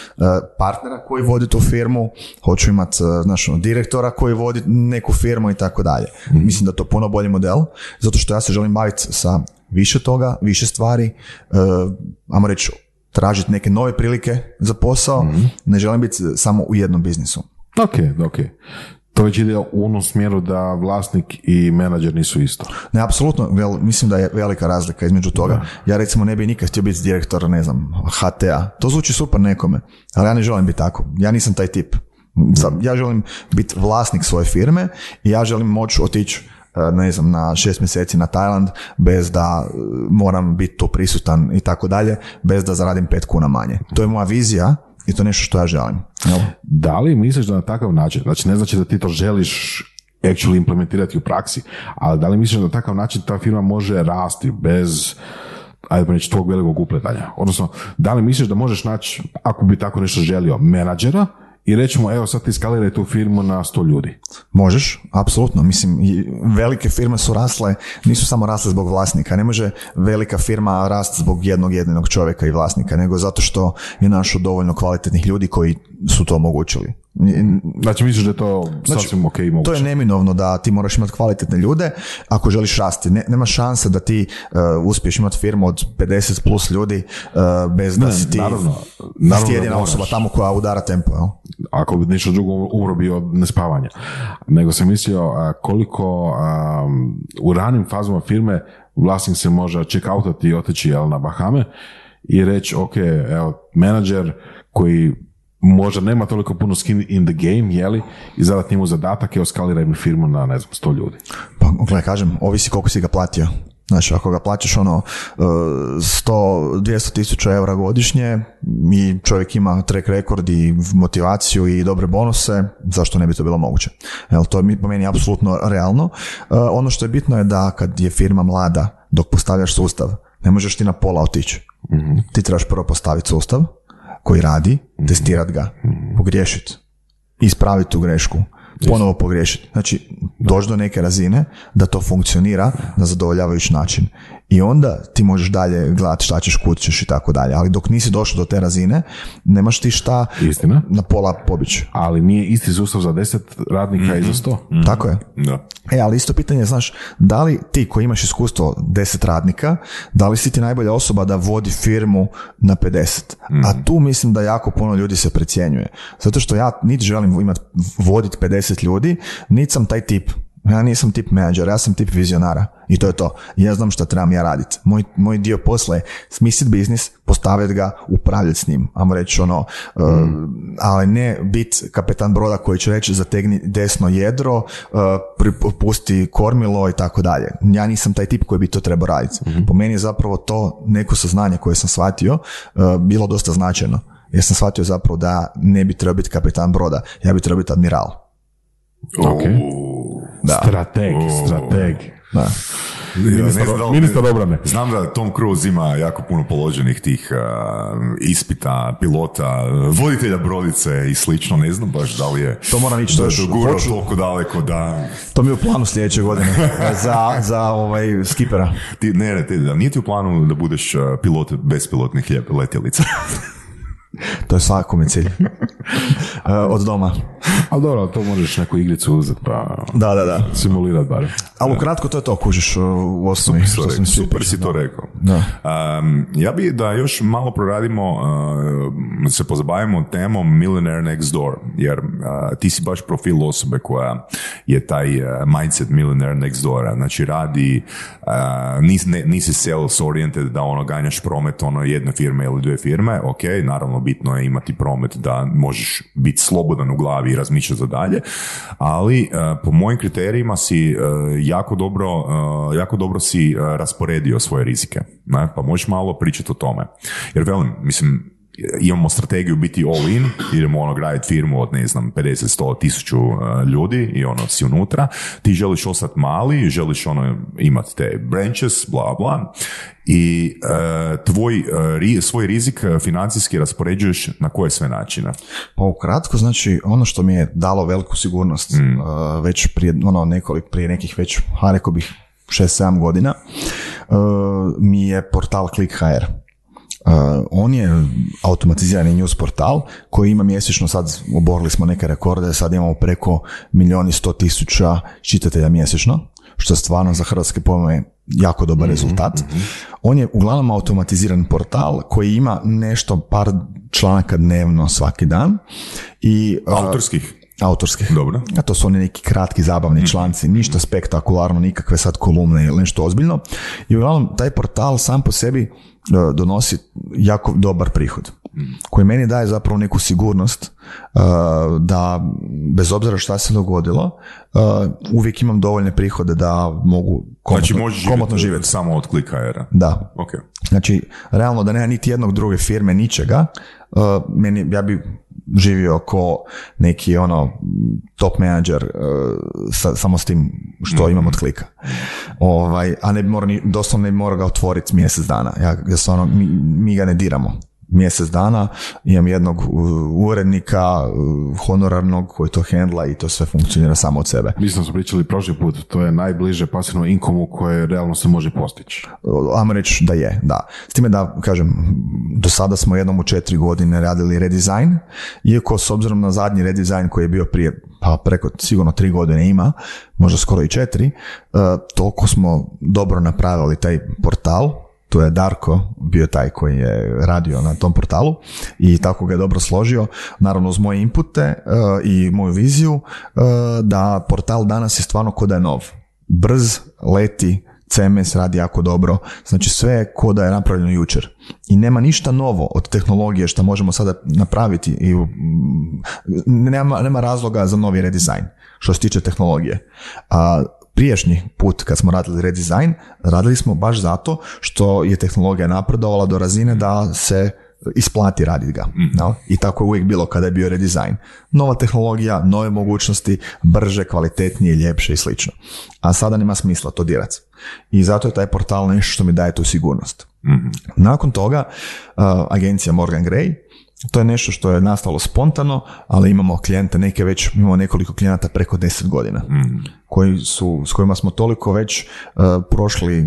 partnera koji vodi tu firmu, hoću imati znaš, ono, direktora koji vodi neku firmu i tako dalje. Mislim da je to puno bolji model, zato što ja se želim baviti sa više toga, više stvari, uh, ajmo reći, tražiti neke nove prilike za posao, ne želim biti samo u jednom biznisu. Ok, ok. To već ide u onom smjeru da vlasnik i menadžer nisu isto. Ne, apsolutno, vel, mislim da je velika razlika između toga. Ja recimo ne bi nikad htio biti direktor, ne znam, HTA. To zvuči super nekome, ali ja ne želim biti tako. Ja nisam taj tip. Ja želim biti vlasnik svoje firme i ja želim moći otići e, ne znam, na šest mjeseci na Tajland bez da e, moram biti tu prisutan i tako dalje, bez da zaradim pet kuna manje. To je moja vizija i to nešto što ja želim. Jel? Da li misliš da na takav način, znači ne znači da ti to želiš actually implementirati u praksi, ali da li misliš da na takav način ta firma može rasti bez ajde reći tvog velikog upletanja? Odnosno, da li misliš da možeš naći, ako bi tako nešto želio, menadžera i reći mu, evo sad ti skaliraj tu firmu na 100 ljudi. Možeš, apsolutno. Mislim, velike firme su rasle, nisu samo rasle zbog vlasnika. Ne može velika firma rasti zbog jednog jedinog čovjeka i vlasnika, nego zato što je našo dovoljno kvalitetnih ljudi koji su to omogućili. Znači misliš da je to sasvim ok moguće? To je neminovno da ti moraš imati kvalitetne ljude ako želiš rasti. Ne, nema šanse da ti uh, uspiješ imati firmu od 50 plus ljudi uh, bez da Ne, si ti, naravno, da naravno da jedina moraš. osoba tamo koja udara tempo. Jel? ako bi ništa drugo umro bi od nespavanja. Nego sam mislio a, koliko a, u ranim fazama firme vlasnik se može check-outati i otići jel, na Bahame i reći, ok, evo, menadžer koji možda nema toliko puno skin in the game, jeli, i zadati njemu zadatak, evo, skaliraj mi firmu na, ne znam, 100 ljudi. Pa, gledaj, kažem, ovisi koliko si ga platio. Znači, ako ga plaćaš ono e, 100, 200 tisuća eura godišnje i čovjek ima track record i motivaciju i dobre bonuse, zašto ne bi to bilo moguće? Jel, to je po meni apsolutno realno. E, ono što je bitno je da kad je firma mlada, dok postavljaš sustav, ne možeš ti na pola otići. Ti trebaš prvo postaviti sustav koji radi, testirati ga, pogriješiti, ispraviti tu grešku, ponovo pogriješiti. Znači, doći do neke razine da to funkcionira na zadovoljavajući način. I onda ti možeš dalje gledati šta ćeš, kud ćeš i tako dalje. Ali dok nisi došao do te razine, nemaš ti šta Istina. na pola pobići. Ali nije isti sustav za 10 radnika i za 100. Tako je. Da. E, ali isto pitanje, je, znaš, da li ti koji imaš iskustvo 10 radnika, da li si ti najbolja osoba da vodi firmu na 50? A tu mislim da jako puno ljudi se precjenjuje. Zato što ja niti želim imati voditi 50 ljudi, niti sam taj tip. Ja nisam tip menadžera, ja sam tip vizionara. I to je to. Ja znam šta trebam ja raditi. Moj, moj dio posla je smisliti biznis, postaviti ga, upravljati s njim. Ajmo reći ono, uh, ali ne biti kapetan broda koji će reći zategni desno jedro, uh, pusti kormilo i tako dalje. Ja nisam taj tip koji bi to trebao raditi. Po meni je zapravo to neko saznanje koje sam shvatio uh, bilo dosta značajno. Jer sam shvatio zapravo da ne bi trebao biti kapetan broda, ja bi trebao biti admiral. Ok. Da. Strateg, strateg. Da. Ministar, obrane. Znam da Tom Cruise ima jako puno položenih tih uh, ispita, pilota, voditelja brodice i slično, ne znam baš da li je To moram ići, da još hoću. toliko daleko da To mi je u planu sljedeće godine za, za ovaj skipera. ti, ne, ne, ti, da nije ti u planu da budeš pilot bespilotnih letjelica. To je svakome cilj. E, Od doma. Ali dobro, to možeš neku igricu uzeti pa Da, da, da. simulirati barem. Ali ukratko to je to, kužiš u osnovi. što Super, sam mi super si to rekao. Da. Um, ja bi da još malo proradimo, uh, se pozabavimo temom Millionaire Next Door, jer uh, ti si baš profil osobe koja je taj uh, mindset Millionaire Next Door, znači radi, uh, nis, ne, nisi sales oriented da ono ganjaš promet ono jedne firme ili dvije firme, ok, naravno bitno je imati promet da možeš biti slobodan u glavi i razmišljati za dalje, ali uh, po mojim kriterijima si uh, jako dobro, uh, jako dobro si rasporedio svoje rizike, pa možeš malo pričati o tome. Jer velim, mislim, imamo strategiju biti all in, idemo ono graditi firmu od ne znam 50, 100, 1000 uh, ljudi i ono si unutra, ti želiš ostati mali, želiš ono imati te branches, bla bla i uh, tvoj, ri- svoj rizik financijski raspoređuješ na koje sve načine? Pa ukratko, znači ono što mi je dalo veliku sigurnost uh, već prije, ono, nekoliko, prije nekih već, ha, rekao bih, 6-7 godina, uh, mi je portal ClickHR. Uh, on je automatizirani news portal koji ima mjesečno, sad oborili smo neke rekorde, sad imamo preko milijun i sto tisuća čitatelja mjesečno, što je stvarno za hrvatske pojmove jako dobar rezultat. On je uglavnom automatiziran portal koji ima nešto par članaka dnevno svaki dan i uh, Autorskih? Autorskih. Dobro. A to su oni neki kratki zabavni članci, ništa spektakularno, nikakve sad kolumne ili nešto ozbiljno. I uglavnom taj portal sam po sebi e, donosi jako dobar prihod koji meni daje zapravo neku sigurnost e, da bez obzira šta se dogodilo e, uvijek imam dovoljne prihode da mogu komotno, Znači možeš komotno živjeti samo od klika Da. Ok. Znači, realno da nema niti jednog druge firme, ničega, meni, ja bi živio ko neki ono top menadžer uh, sa, samo s tim što imam od klika. Ovaj, a ne bi morao, doslovno ne bi morao ga otvoriti mjesec dana. Ja, ja stvarno, mi, mi ga ne diramo. Mjesec dana imam jednog uh, urednika uh, honorarnog koji to hendla i to sve funkcionira samo od sebe. Mislim smo pričali prošli put, to je najbliže pasivnom inkomu koje realno se može postići. Ajmo reći da je, da. S time da, kažem, do sada smo jednom u četiri godine radili redizajn, iako s obzirom na zadnji redizajn koji je bio prije, pa preko sigurno tri godine ima, možda skoro i četiri, uh, toliko smo dobro napravili taj portal, tu je Darko bio taj koji je radio na tom portalu i tako ga je dobro složio, naravno uz moje inpute e, i moju viziju, e, da portal danas je stvarno ko da je nov. Brz, leti, CMS radi jako dobro, znači sve je ko da je napravljeno jučer. I nema ništa novo od tehnologije što možemo sada napraviti i mm, nema, nema razloga za novi redizajn što se tiče tehnologije. A prijašnji put kad smo radili redizajn, radili smo baš zato što je tehnologija napredovala do razine da se isplati raditi ga. jel? I tako je uvijek bilo kada je bio redizajn. Nova tehnologija, nove mogućnosti, brže, kvalitetnije, ljepše i slično. A sada nema smisla to dirati. I zato je taj portal nešto što mi daje tu sigurnost. Nakon toga, uh, agencija Morgan Gray, to je nešto što je nastalo spontano, ali imamo klijente, neke već, imamo nekoliko klijenata preko 10 godina, koji su, s kojima smo toliko već uh, prošli uh,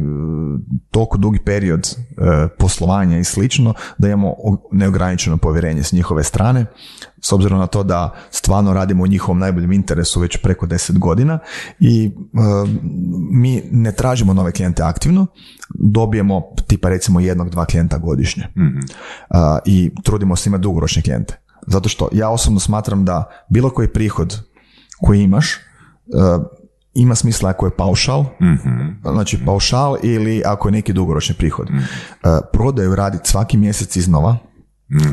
toliko dugi period uh, poslovanja i slično, da imamo neograničeno povjerenje s njihove strane, s obzirom na to da stvarno radimo u njihovom najboljem interesu već preko 10 godina i uh, mi ne tražimo nove klijente aktivno, dobijemo tipa recimo jednog, dva klijenta godišnje. A, I trudimo se imati dugoročne klijente. Zato što ja osobno smatram da bilo koji prihod koji imaš ima smisla ako je paušal, znači paušal ili ako je neki dugoročni prihod. Uh, prodaju raditi svaki mjesec iznova,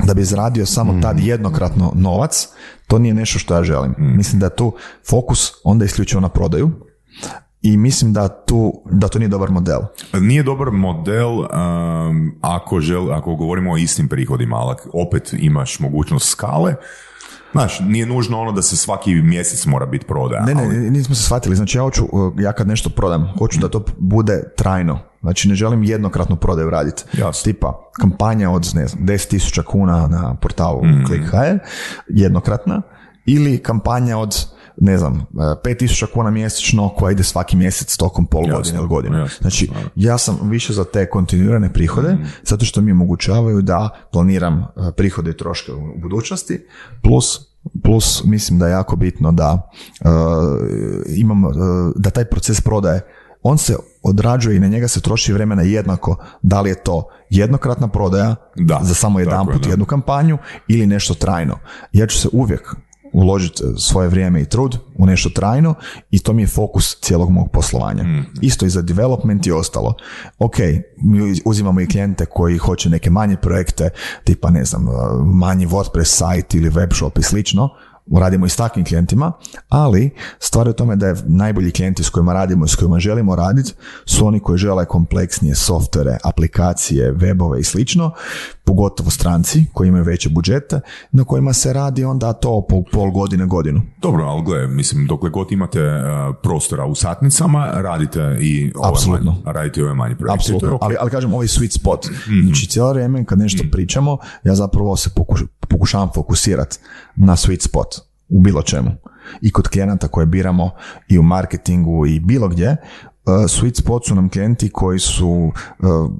da bi zaradio samo tad jednokratno novac, to nije nešto što ja želim. Mislim da je tu fokus onda isključivo na prodaju i mislim da tu da to nije dobar model. Nije dobar model um, ako, žel, ako govorimo o istim prihodima, ali opet imaš mogućnost skale. Znaš, nije nužno ono da se svaki mjesec mora biti prodaja. Ne, ali- ne, nismo se shvatili. Znači ja hoću, uh, ja kad nešto prodam, hoću da to bude trajno. Znači ne želim jednokratnu prodaju raditi. Tipa kampanja od ne znam, 10.000 kuna na portalu Mhm. ClickHR, jednokratna, ili kampanja od ne znam, uh, 5000 kuna mjesečno koja ide svaki mjesec tokom pol godine Jasno, ili godine. jasno, Znači, ja sam više za te kontinuirane prihode, Mhm. zato što mi omogućavaju da planiram uh, prihode i troške u budućnosti, plus plus mislim da je jako bitno da uh, imam, uh, da taj proces prodaje on se odrađuje i na njega se troši vremena jednako da li je to jednokratna prodaja Da, za samo tako jedan je, put jednu kampanju ili nešto trajno. Ja ću se uvijek uložiti svoje vrijeme i trud u nešto trajno i to mi je fokus cijelog mog poslovanja. Isto i za development i ostalo. Ok, mi uzimamo i klijente koji hoće neke manje projekte, tipa ne znam, manji WordPress sajt ili web shop i slično, radimo i s takvim klijentima, ali stvar je u tome da je najbolji klijenti s kojima radimo i s kojima želimo raditi su oni koji žele kompleksnije softvere, aplikacije, webove i slično, pogotovo stranci koji imaju veće budžete, na kojima se radi onda to po pol godine, godinu. Dobro, ali gle, mislim, dokle god imate uh, prostora u satnicama, radite i ove manje, radite i ove manje projekte. Apsolutno, ali, ali kažem, ovaj sweet spot. Znači, cijelo vrijeme kad nešto pričamo, ja zapravo se pokuš- pokušavam fokusirati na sweet spot u bilo čemu. I kod klijenata koje biramo i u marketingu i bilo gdje, uh, sweet spot su nam klijenti koji su, uh,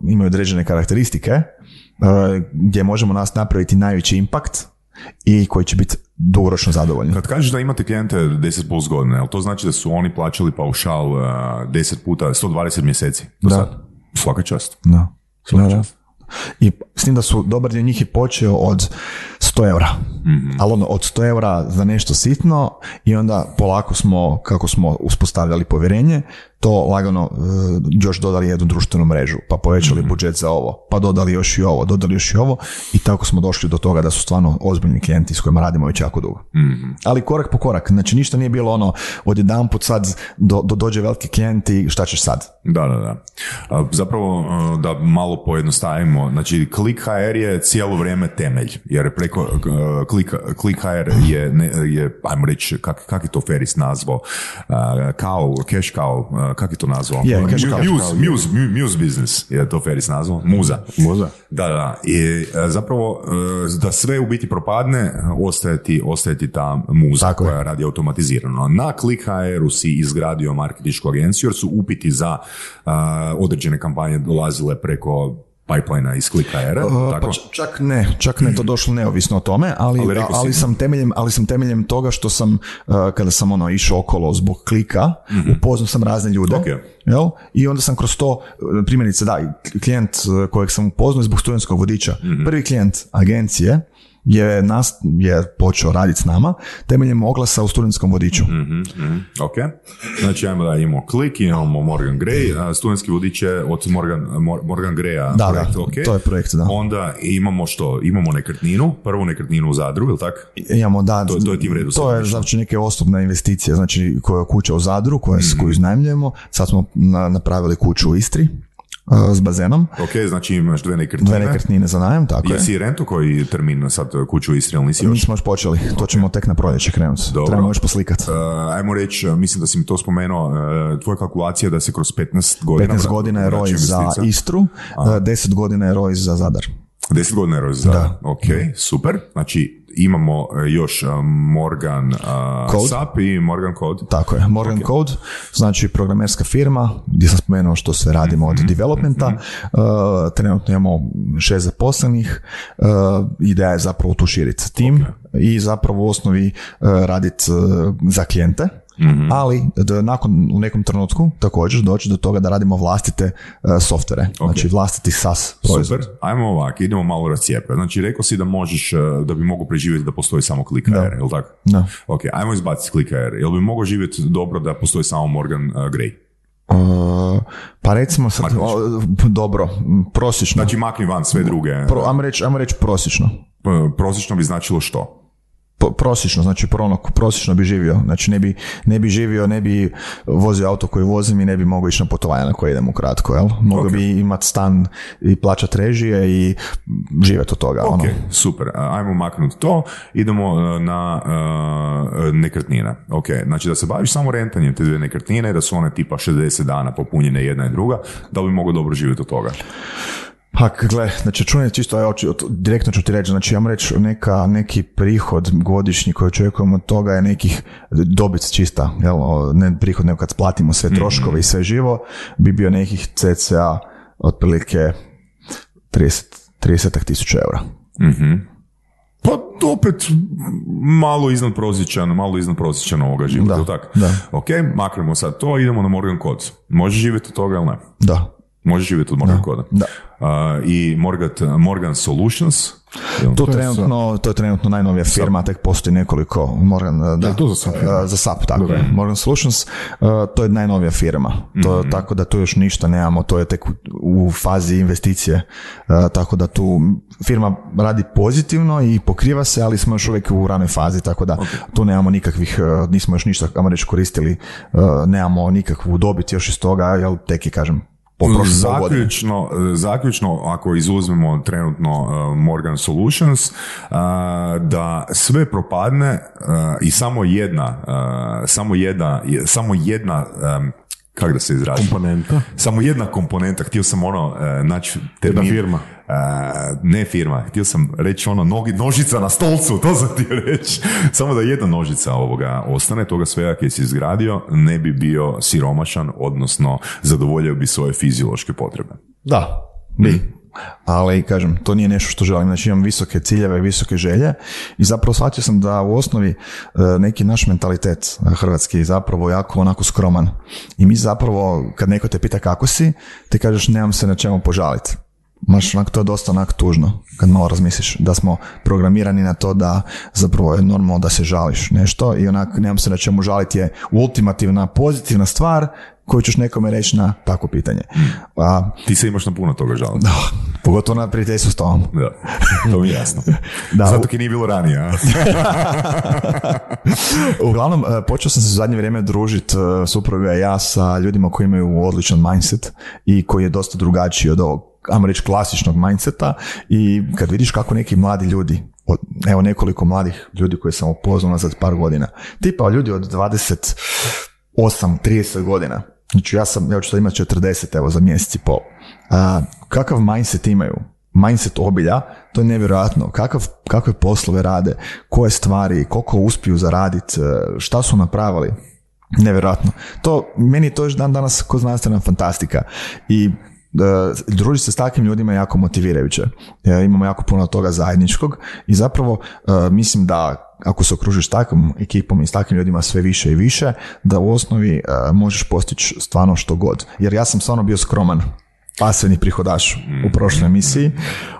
imaju određene karakteristike uh, gdje možemo nas napraviti najveći impact i koji će biti dugoročno zadovoljni. Kad kažeš da imate klijente 10 plus godine, jel to znači da su oni plaćali paušal uh, 10 puta, 120 mjeseci? Do Da. sad? Svaka čast. Da. Svaka da. čast. I s tim da su dobar dio njih je počeo od 100 eura. Mhm. Ali ono, od 100 eura za nešto sitno i onda polako smo, kako smo uspostavljali povjerenje, to lagano e, još dodali jednu društvenu mrežu, pa povećali Mhm. budžet za ovo, pa dodali još i ovo, dodali još i ovo i tako smo došli do toga da su stvarno ozbiljni klijenti s kojima radimo već jako dugo. Mhm. Ali korak po korak, znači ništa nije bilo ono odjedanput sad do, do, dođe veliki klijent i šta ćeš sad? Da, da, da. Zapravo, uh, da malo pojednostavimo, znači Click HR je cijelo vrijeme temelj, jer preko Click, Click HR je, ne, je ajmo reći, kak, kak je to Feris nazvao, kao, cash kao, kak je to nazvao? Je, cash cow. Muse, muse, mu- muse business je to Feris nazvao, muza. Muza. Da, da, i e, zapravo e, da sve u biti propadne, ostaje ti, ostaje ti ta muza Tako je. koja radi automatizirano. Na Click HR-u si izgradio marketinšku agenciju jer su upiti za a, određene kampanje dolazile preko pipeline iz Click HR-a. Uh, tako? Pa čak ne, čak ne to došlo neovisno o tome, ali, Ali ali, sam temeljem, ali sam temeljem toga što sam, uh, kada sam ono išao okolo zbog klika, upoznao sam razne ljude. Ok. Jel? I onda sam kroz to, uh, primjerice da, klijent uh, kojeg sam upoznao je zbog studentskog vodiča. Prvi klijent agencije je, nas, je počeo raditi s nama temeljem oglasa u studentskom vodiču. Mhm, mhm, ok. Znači, ajmo da imamo Click, imamo Morgan Gray, a studentski vodič je od Morgan, Mor- Morgan Greya Da, projekt, da, ok. to je projekt, da. Onda imamo što? Imamo nekretninu, prvu nekretninu u Zadru, ili tako? Imamo, da, To- to je tim redu To je znači neke osobne investicije, znači koja je kuća u Zadru, koja, Mhm. koju iznajmljujemo. Sad smo na- napravili kuću u Istri s bazenom. Ok, znači imaš dve nekretnine. Dve nekretnine za najam, tako je. Jesi rento koji termin sad kuću u Istri, ali nisi još? Nismo još počeli, to ćemo tek na proljeće krenuti. Dobro. Trebamo još poslikat. Uh, ajmo reći, uh, mislim da si mi to spomenuo, uh, tvoja kalkulacija da se kroz 15 godina... 15 godina je roj za. Istru, uh, 10 godina je roj za Zadar. 10 godina je. Da. Ok, super. Znači, imamo uh, još uh, Morgan uh, Code. SAP i Morgan Code. Tako je, Morgan Code, znači programerska firma gdje sam spomenuo što sve radimo Mhm, od developmenta. Uh, trenutno imamo šest zaposlenih. Uh, ideja je zapravo tu širiti tim i zapravo u osnovi uh, raditi uh, za klijente. Mhm. Ali da nakon u nekom trenutku također doći do toga da radimo vlastite uh, softvere, znači vlastiti SaaS proizvod. Super, ajmo ovako, idemo malo rascijepe. Znači, rekao si da možeš, uh, da bi mogao preživjeti da postoji samo Click Da. Jel tako? Da. Ok, ajmo izbaciti HR. Jel bi mogao živjeti dobro da postoji samo Morgan uh, Gray? Uh, pa recimo sad, o, dobro, prosječno. Znači, makni van sve druge. Pro, ajmo reći ajmo reći prosječno. Prosječno bi značilo što? Po- prosječno, znači pro- ono, prosječno bi živio. Znači ne bi, ne bi živio, ne bi vozio auto koji vozim i ne bi mogao ići na putovanja na koje idem ukratko, jel? Mogao Ok. bi imat stan i plaćat režije i živjeti od toga. Ok, Ono. super. Ajmo maknuti to. Idemo uh, na uh, nekretnine. Ok, znači da se baviš samo rentanjem te dvije nekretnine, da su one tipa 60 dana popunjene jedna i druga, da li bi mogao dobro živjeti od toga? Pa gle, znači računaj čisto, ću- direktno ću ti reći, znači ja reći neka, neki prihod godišnji koji očekujemo od toga je nekih dobit čista, jel, ne prihod nego kad splatimo sve troškove i sve živo, bi bio nekih cca otprilike 30 30 tisuća eura. Pa opet malo iznad prosječan, malo iznad prosječan ovoga života, Da, tako? da. Ok, maknemo sad to, idemo na Morgan Code. Može živjeti od toga ili ne? Da. Može živjeti od Morgan Coda. da. I Morgan, Morgan Solutions, To, To je trenutno, to je trenutno najnovija firma, tek postoji nekoliko, Morgan, da, Da, to za SAP. Uh, za SAP, tako je, Morgan Solutions, uh, to je najnovija firma, to, Mhm. tako da tu još ništa nemamo, to je tek u, u fazi investicije, Uh, tako da tu firma radi pozitivno i pokriva se, ali smo još uvijek u ranoj fazi, tako da tu nemamo nikakvih, nismo još ništa, ajmo reći, koristili, nemamo nikakvu dobit još iz toga, jel tek je, kažem, po prošle pol godine. Zaključno, zaključno, ako izuzmemo trenutno uh, Morgan Solutions, uh, da sve propadne i samo jedna, samo jedna, je- samo jedna, kako da se izražim? Komponenta. Samo jedna komponenta, htio sam ono, uh, naći termin. Jedna firma. Uh, ne firma, htio sam reći ono nogi, nožica na stolcu, to sam htio reći. Samo da jedna nožica ovoga ostane, toga svega koji si izgradio, ne bi bio siromašan, odnosno zadovoljio bi svoje fiziološke potrebe. Da, bi. Ali, kažem, to nije nešto što želim. Znači, imam visoke ciljeve, visoke želje i zapravo shvatio sam da u osnovi e, neki naš mentalitet e, hrvatski je zapravo jako onako skroman. I mi zapravo, kad neko te pita kako si, ti kažeš nemam se na čemu požaliti. Maš, onak, to je dosta onak tužno, kad malo razmisliš, da smo programirani na to da zapravo je normalno da se žališ nešto i onak, nemam se na čemu žaliti je ultimativna, pozitivna stvar koju ćeš nekome reći na takvo pitanje. A, Ti se imaš na puno toga žaliti. da, pogotovo na prijateljstvu s tobom. Da, to mi je jasno. Da, Zato ki nije bilo ranije. a? Uglavnom, e, počeo sam se u zadnje vrijeme družiti supruga i ja sa ljudima koji imaju odličan mindset i koji je dosta drugačiji od ovog, ajmo reći, klasičnog mindseta i kad vidiš kako neki mladi ljudi, od, evo nekoliko mladih ljudi koje sam upoznao nazad par godina, tipa ljudi od 28, 30 godina, znači ja sam, ja ću sad imati 40 evo za mjesec i pol, a, kakav mindset imaju, mindset obilja, to je nevjerojatno. Kakav, kakve poslove rade, koje stvari, koliko uspiju zaraditi, šta su napravili. Nevjerojatno. To, meni je to još dan danas ko znanstvena fantastika. I e, družiti se s takvim ljudima je jako motivirajuće. E, imamo jako puno toga zajedničkog i zapravo e, mislim da ako se okružiš takvom ekipom i s takvim ljudima sve više i više, da u osnovi e, možeš postići stvarno što god. Jer ja sam stvarno bio skroman pasivni prihodaš u prošloj emisiji,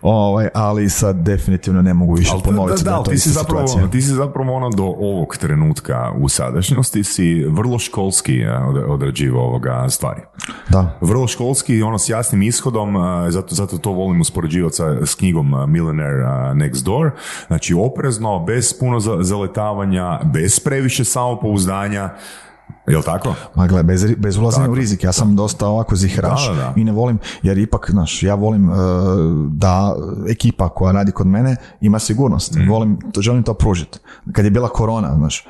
ovaj, ali sad definitivno ne mogu više ponoviti da, da, je to ti si zapravo, situacija. ti si zapravo ono do ovog trenutka u sadašnjosti si vrlo školski eh, od- odrađivao ovoga stvari. Da. Vrlo školski, ono s jasnim ishodom, eh, zato, zato to volim uspoređivati sa, s knjigom eh, Millionaire Next Door. Znači oprezno, bez puno za- zaletavanja, bez previše samopouzdanja. Jel tako? Ma gle, bez, bez ulaženja u rizik, ja sam dosta ovako zihraš Da, da, da. i ne volim, jer ipak, znaš, ja volim e, da ekipa koja radi kod mene ima sigurnost. Mhm. Volim, to, želim to pružiti. Kad je bila korona, znaš, e,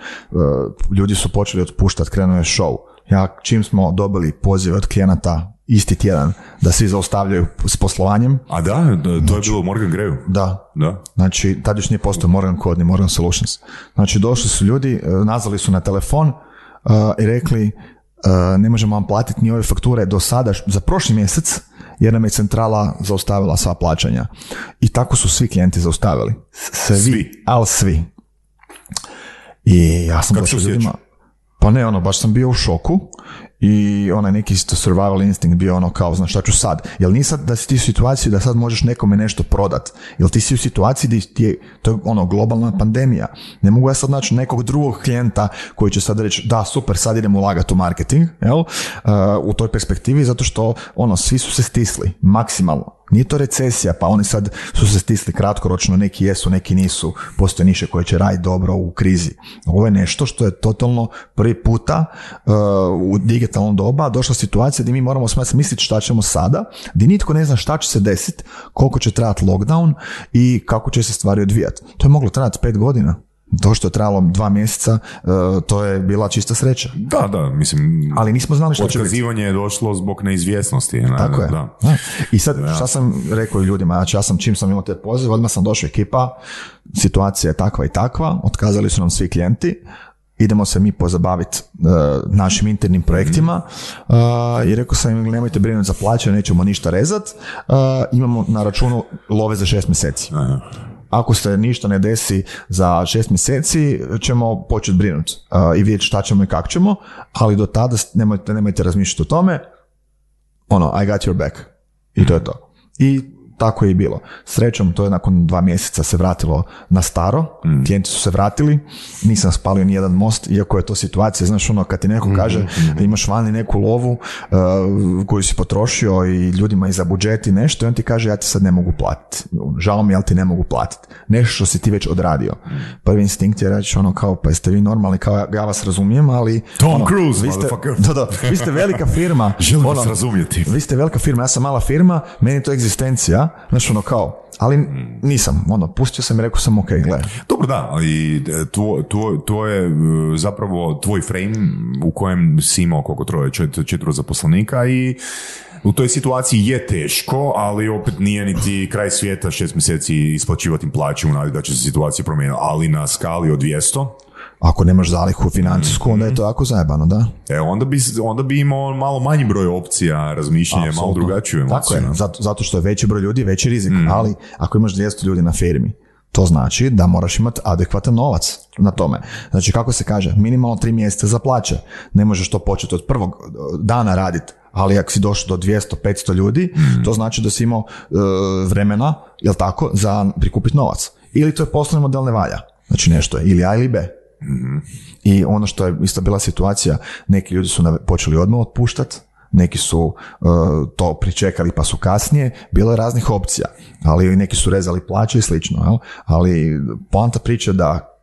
ljudi su počeli otpuštati, krenuo je show. Ja, čim smo dobili poziv od klijenata isti tjedan da svi zaustavljaju s poslovanjem, A da, da, to je bilo u Morgan Greju. da, Da. Znači, tad još nije postao Morgan Code ni Morgan Solutions. Znači, došli su ljudi, e, nazvali su na telefon uh, i rekli uh, ne možemo vam platiti ni ove fakture do sada, za prošli mjesec, jer nam je centrala zaustavila sva plaćanja. I tako su svi klijenti zaustavili. Svi, Svi. ali svi. I ja sam došao ljudima, pa ne, ono, baš sam bio u šoku i onaj neki isto survival instinct bio ono kao, znaš šta ću sad? Jel nije sad da si ti u situaciji da sad možeš nekome nešto prodat? Jel ti si u situaciji da ti je, to je ono, globalna pandemija. Ne mogu ja sad naći nekog drugog klijenta koji će sad reći, da, super, sad idemo ulagati u marketing, jel? Uh, u toj perspektivi, zato što, ono, svi su se stisli, maksimalno. Nije to recesija, pa oni sad su se stisli kratkoročno, neki jesu, neki nisu, postoje niše koje će raditi dobro u krizi. Ovo je nešto što je totalno prvi puta uh, u digitalnom doba došla situacija gdje mi moramo sve misliti šta ćemo sada, gdje nitko ne zna šta će se desiti, koliko će trajati lockdown i kako će se stvari odvijati. To je moglo trajati pet godina. To što je trajalo dva mjeseca, uh, to je bila čista sreća. Da, da, mislim, Ali nismo znali što će biti. je došlo zbog neizvjesnosti. ne, Tako je. Da. Da. I sad, šta sam rekao ljudima, znači ja sam, čim sam imao te pozive, odmah sam došao ekipa, situacija je takva i takva, otkazali su nam svi klijenti, idemo se mi pozabaviti e, našim internim projektima e, i rekao sam im nemojte brinuti za plaće, nećemo ništa rezat, e, imamo na računu love za šest mjeseci. Aha. Ako se ništa ne desi za šest mjeseci, ćemo početi brinuti i vidjeti šta ćemo i kako ćemo, ali do tada nemojte, nemojte razmišljati o tome, ono, I got your back. I to je to. I tako je i bilo. Srećom, to je nakon dva mjeseca se vratilo na staro, klijenti su se vratili, nisam spalio ni jedan most, iako je to situacija, znaš ono, kad ti neko kaže da imaš vani neku lovu uh, koju si potrošio i ljudima i za budžet i nešto, i on ti kaže ja ti sad ne mogu platiti. Žao mi, je, ali ti ne mogu platiti. Nešto što si ti već odradio. Prvi instinkt je reći ono kao, pa jeste vi normalni, kao ja, vas razumijem, ali... Tom ono, Cruise, vi ste, da, da, vi ste velika firma. Želim vas ono, razumjeti. vi ste velika firma, ja sam mala firma, meni je to egzistencija, znaš ono kao, ali nisam, ono, pustio sam i rekao sam, ok, gle, Dobro, da, ali e, to, to, to je e, zapravo tvoj frame u kojem si imao koliko troje, čet, četvro zaposlenika i u toj situaciji je teško, ali opet nije niti kraj svijeta šest mjeseci isplaćivati im plaću u nadi da će se situacija promijeniti, ali na skali od 200, ako nemaš zalihu financijsku, onda je to jako zajebano, da. e, onda, bi, onda bi imao malo manji broj opcija, razmišljanje, malo drugačiju emociju. Tako je, zato, zato što je veći broj ljudi, veći rizik, ali ako imaš 200 ljudi na firmi, to znači da moraš imati adekvatan novac na tome. Znači, kako se kaže, minimalno tri mjeseca za plaće. Ne možeš to početi od prvog uh, dana raditi, ali ako si došao do 200-500 ljudi, to znači da si imao uh, vremena, jel tako, za prikupiti novac. Ili to je poslovni model ne valja. Znači nešto je ili A ili B. I ono što je isto bila situacija, neki ljudi su počeli odmah otpuštati, neki su uh, to pričekali pa su kasnije, bilo je raznih opcija, ali neki su rezali plaće i slično, jel? ali poanta priče da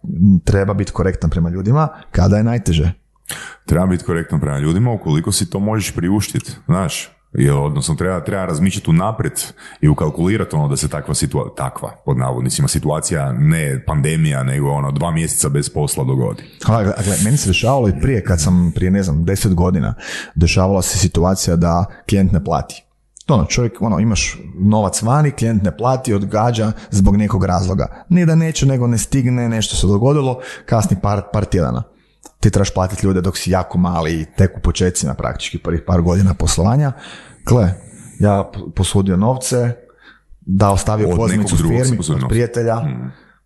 treba biti korektan prema ljudima kada je najteže. Treba biti korektan prema ljudima ukoliko si to možeš priuštiti, znaš. Jer, odnosno, treba, treba razmišljati unaprijed i ukalkulirati ono da se takva situacija, takva, pod navodnicima, situacija, ne pandemija, nego ono, dva mjeseca bez posla dogodi. A, gle, gle, meni se dešavalo i prije, kad sam prije, ne znam, deset godina, dešavala se situacija da klijent ne plati. Ono, čovjek, ono, imaš novac vani, klijent ne plati, odgađa zbog nekog razloga. Nije da neće, nego ne stigne, nešto se dogodilo, kasni par, par tjedana. Ti trebaš platiti ljude dok si jako mali i tek u početcima praktički prvih par godina poslovanja. Gle, ja posudio novce, dao stavio Od si firmi, od prijatelja,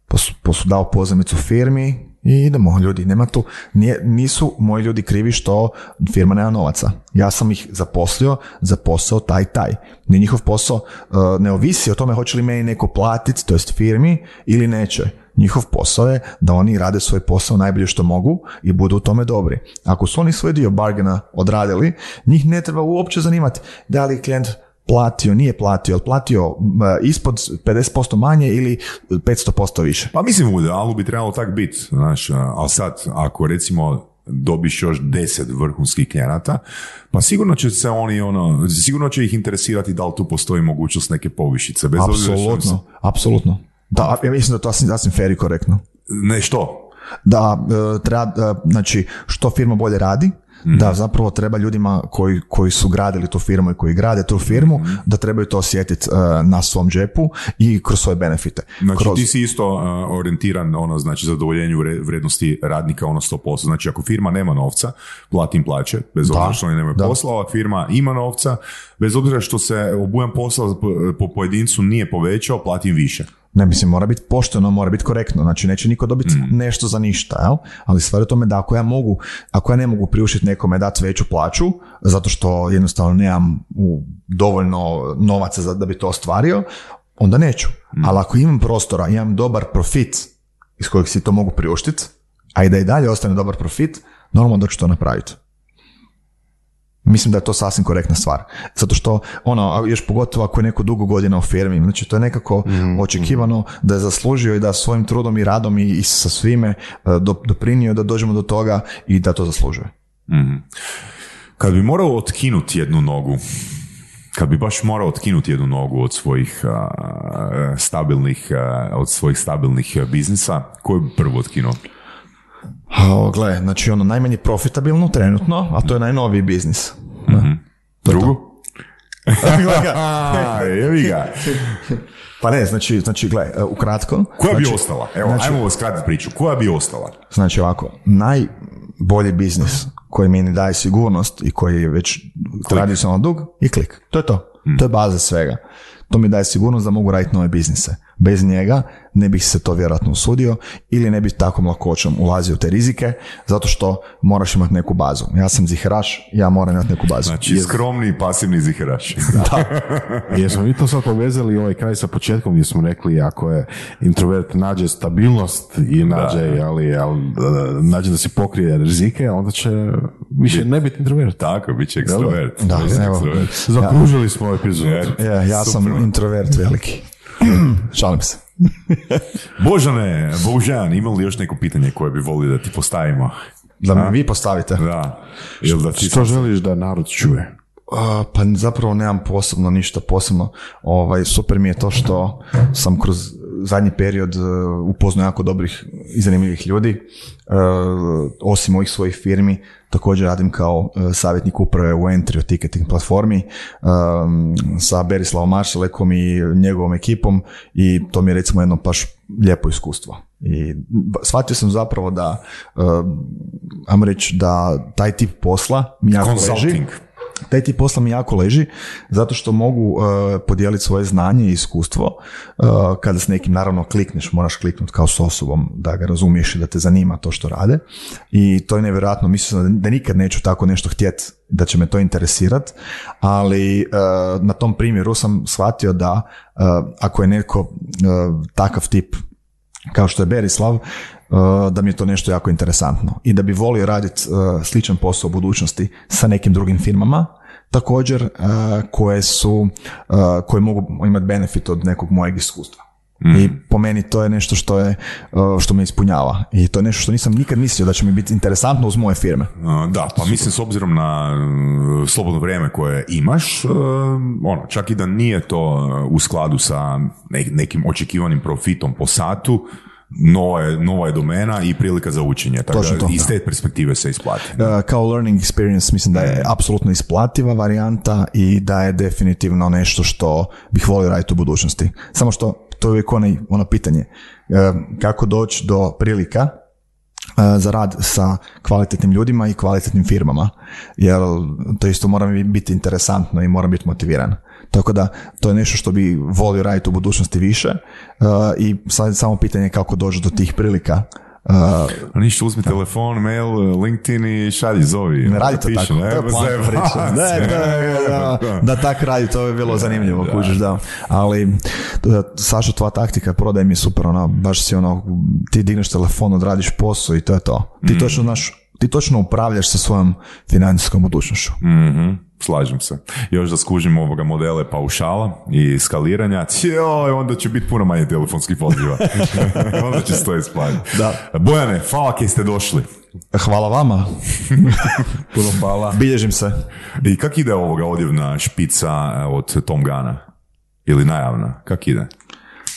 pos, pos- dao pozivnicu firmi i idemo ljudi, nema tu, nije, nisu moji ljudi krivi što firma nema novaca. Ja sam ih zaposlio za posao taj taj. Ni njihov posao uh, ne ovisi o tome hoće li meni neko platiti, to jest firmi, ili neće. Njihov posao je da oni rade svoj posao najbolje što mogu i budu u tome dobri. Ako su oni svoj dio bargena odradili, njih ne treba uopće zanimati da li je klijent platio, nije platio, jel platio m, ispod 50% manje ili 500% više. Pa mislim, u idealu bi trebalo tak biti, znaš, a- ali sad, ako recimo dobiš još deset vrhunskih klijenata, pa sigurno će se oni, ono, sigurno će ih interesirati da li tu postoji mogućnost neke povišice, bez obzira Apsolutno, apsolutno. Da, ja mislim da to sasvim, sasvim fair i korektno. Ne, što? Da, e, treba, e, znači, što firma bolje radi, Mhm. da zapravo treba ljudima koji, koji su gradili tu firmu i koji grade tu firmu, Mhm. da trebaju to osjetiti e, na svom džepu i kroz svoje benefite. Znači kroz, ti si isto uh, orijentiran ono znači zadovoljenju vrednosti radnika ono 100%. Znači ako firma nema novca, platim plaće, bez obzira što oni nemaju da. posla, ako firma ima novca, bez obzira što se obujam posla po, po pojedincu nije povećao, platim više. Ne, mislim, mora biti pošteno, mora biti korektno. Znači, neće niko dobiti Mm. nešto za ništa, jel? Ali stvar je u tome da ako ja mogu, ako ja ne mogu priuštiti nekome dati veću plaću, zato što jednostavno nemam u dovoljno novaca za, da bi to ostvario, onda neću. Mm. Ali ako imam prostora, imam dobar profit iz kojeg si to mogu priuštiti, a i da i dalje ostane dobar profit, normalno da ću to napraviti. Mislim da je to sasvim korektna stvar. Zato što, ono, još pogotovo ako je neko dugo godina u firmi, znači to je nekako očekivano da je zaslužio i da svojim trudom i radom i, i sa svime e, do- doprinio da dođemo do toga i da to zaslužuje. Kad bi morao otkinuti jednu nogu, kad bi baš morao otkinuti jednu nogu od svojih a, stabilnih, a, od svojih stabilnih biznisa, koju bi prvo otkinuo? A, gle, znači ono najmanje profitabilno trenutno, a to je najnoviji biznis. Drugu? A, jevi ga. Pa ne, znači, znači gle, e, ukratko. Koja bi znači, ostala? Evo, znači- ajmo skratiti priču. Koja bi ostala? Znači ovako, najbolji biznis koji meni daje sigurnost i koji je već tradicionalno dug je klik. To je to. To je baza svega. To mi daje sigurnost da mogu raditi nove biznise. Bez njega ne bih se to vjerojatno usudio ili ne bih takvom lakoćom ulazio u te rizike, zato što moraš imati neku bazu. Ja sam ziheraš, ja moram imati neku bazu. Znači, skromni i pasivni ziheraš. Jesmo mi to sad povezali ovaj kraj sa početkom gdje smo rekli ako je introvert nađe stabilnost i nađe, ali, ali, nađe da si pokrije rizike, onda će više ne biti introvert. Tako, bit će ekstrovert. Da, Bit će evo. ekstrovert. Zakružili smo ovaj epizod. Ja, ja sam introvert veliki. Šalim se. Božane, Božan, ima li još neko pitanje koje bi volio da ti postavimo? Da mi vi postavite. Da. Ili da ti Što želiš da narod čuje? A, pa zapravo nemam posebno ništa posebno. Ovaj, super mi je to što sam kroz zadnji period e, upoznao jako dobrih i zanimljivih ljudi. E, osim ovih svojih firmi, također radim kao e, savjetnik uprave u Entry ticketing platformi e, sa Berislavom Maršalekom i njegovom ekipom i to mi je recimo jedno baš lijepo iskustvo. I shvatio sam zapravo da, e, ajmo reći, da taj tip posla mi jako leži. Taj tip posla mi jako leži zato što mogu uh, podijeliti svoje znanje i iskustvo uh, kada s nekim naravno klikneš, moraš kliknuti kao s osobom da ga razumiješ i da te zanima to što rade. I to je nevjerojatno, mislim da, da nikad neću tako nešto htjeti da će me to interesirati, ali uh, na tom primjeru sam shvatio da uh, ako je netko uh, takav tip kao što je Berislav, da mi je to nešto jako interesantno i da bi volio raditi uh, sličan posao u budućnosti sa nekim drugim firmama, također uh, koje su, koje mogu imati benefit od nekog mojeg iskustva. I po meni to je nešto što je što me ispunjava i to je nešto što nisam nikad mislio da će mi biti interesantno uz moje firme. Da, pa mislim s obzirom na slobodno vrijeme koje imaš, ono, čak i da nije to u skladu sa ne- nekim očekivanim profitom po satu, nova je, nova je domena i prilika za učenje. Tako Točno da, to, iz te perspektive se isplati. Uh, kao learning experience mislim da je apsolutno isplativa varijanta i da je definitivno nešto što bih volio raditi u budućnosti. Samo što to je uvijek onaj, ono pitanje uh, kako doći do prilika uh, za rad sa kvalitetnim ljudima i kvalitetnim firmama. Jer to isto mora biti interesantno i moram biti motiviran. Tako da to je nešto što bi volio raditi u budućnosti više uh, i sad samo pitanje kako doći do tih prilika. Uh, A ništa, uzmi telefon, mail, LinkedIn i šalji, zovi. Ne radi to tako, ne, to je poanta zajeba. priče. Ne, da, da, da tak radi, to bi bilo zanimljivo, kužiš, da. Ali, da, Saša, tvoja taktika prodaje mi je super, ono, baš si ono, ti digneš telefon, odradiš posao i to je to. Ti točno znaš, ti točno upravljaš sa svojom financijskom budućnošću. Mhm, slažem se. Još da skužimo ovoga modele paušala i skaliranja, joj, onda će biti puno manje telefonskih poziva. onda će to isplatiti. Da. Bojane, hvala kaj ste došli. Hvala vama, Puno hvala. bilježim se. I kak ide ovoga odjevna špica e, od Tom Gana? Ili najavna? Kak ide?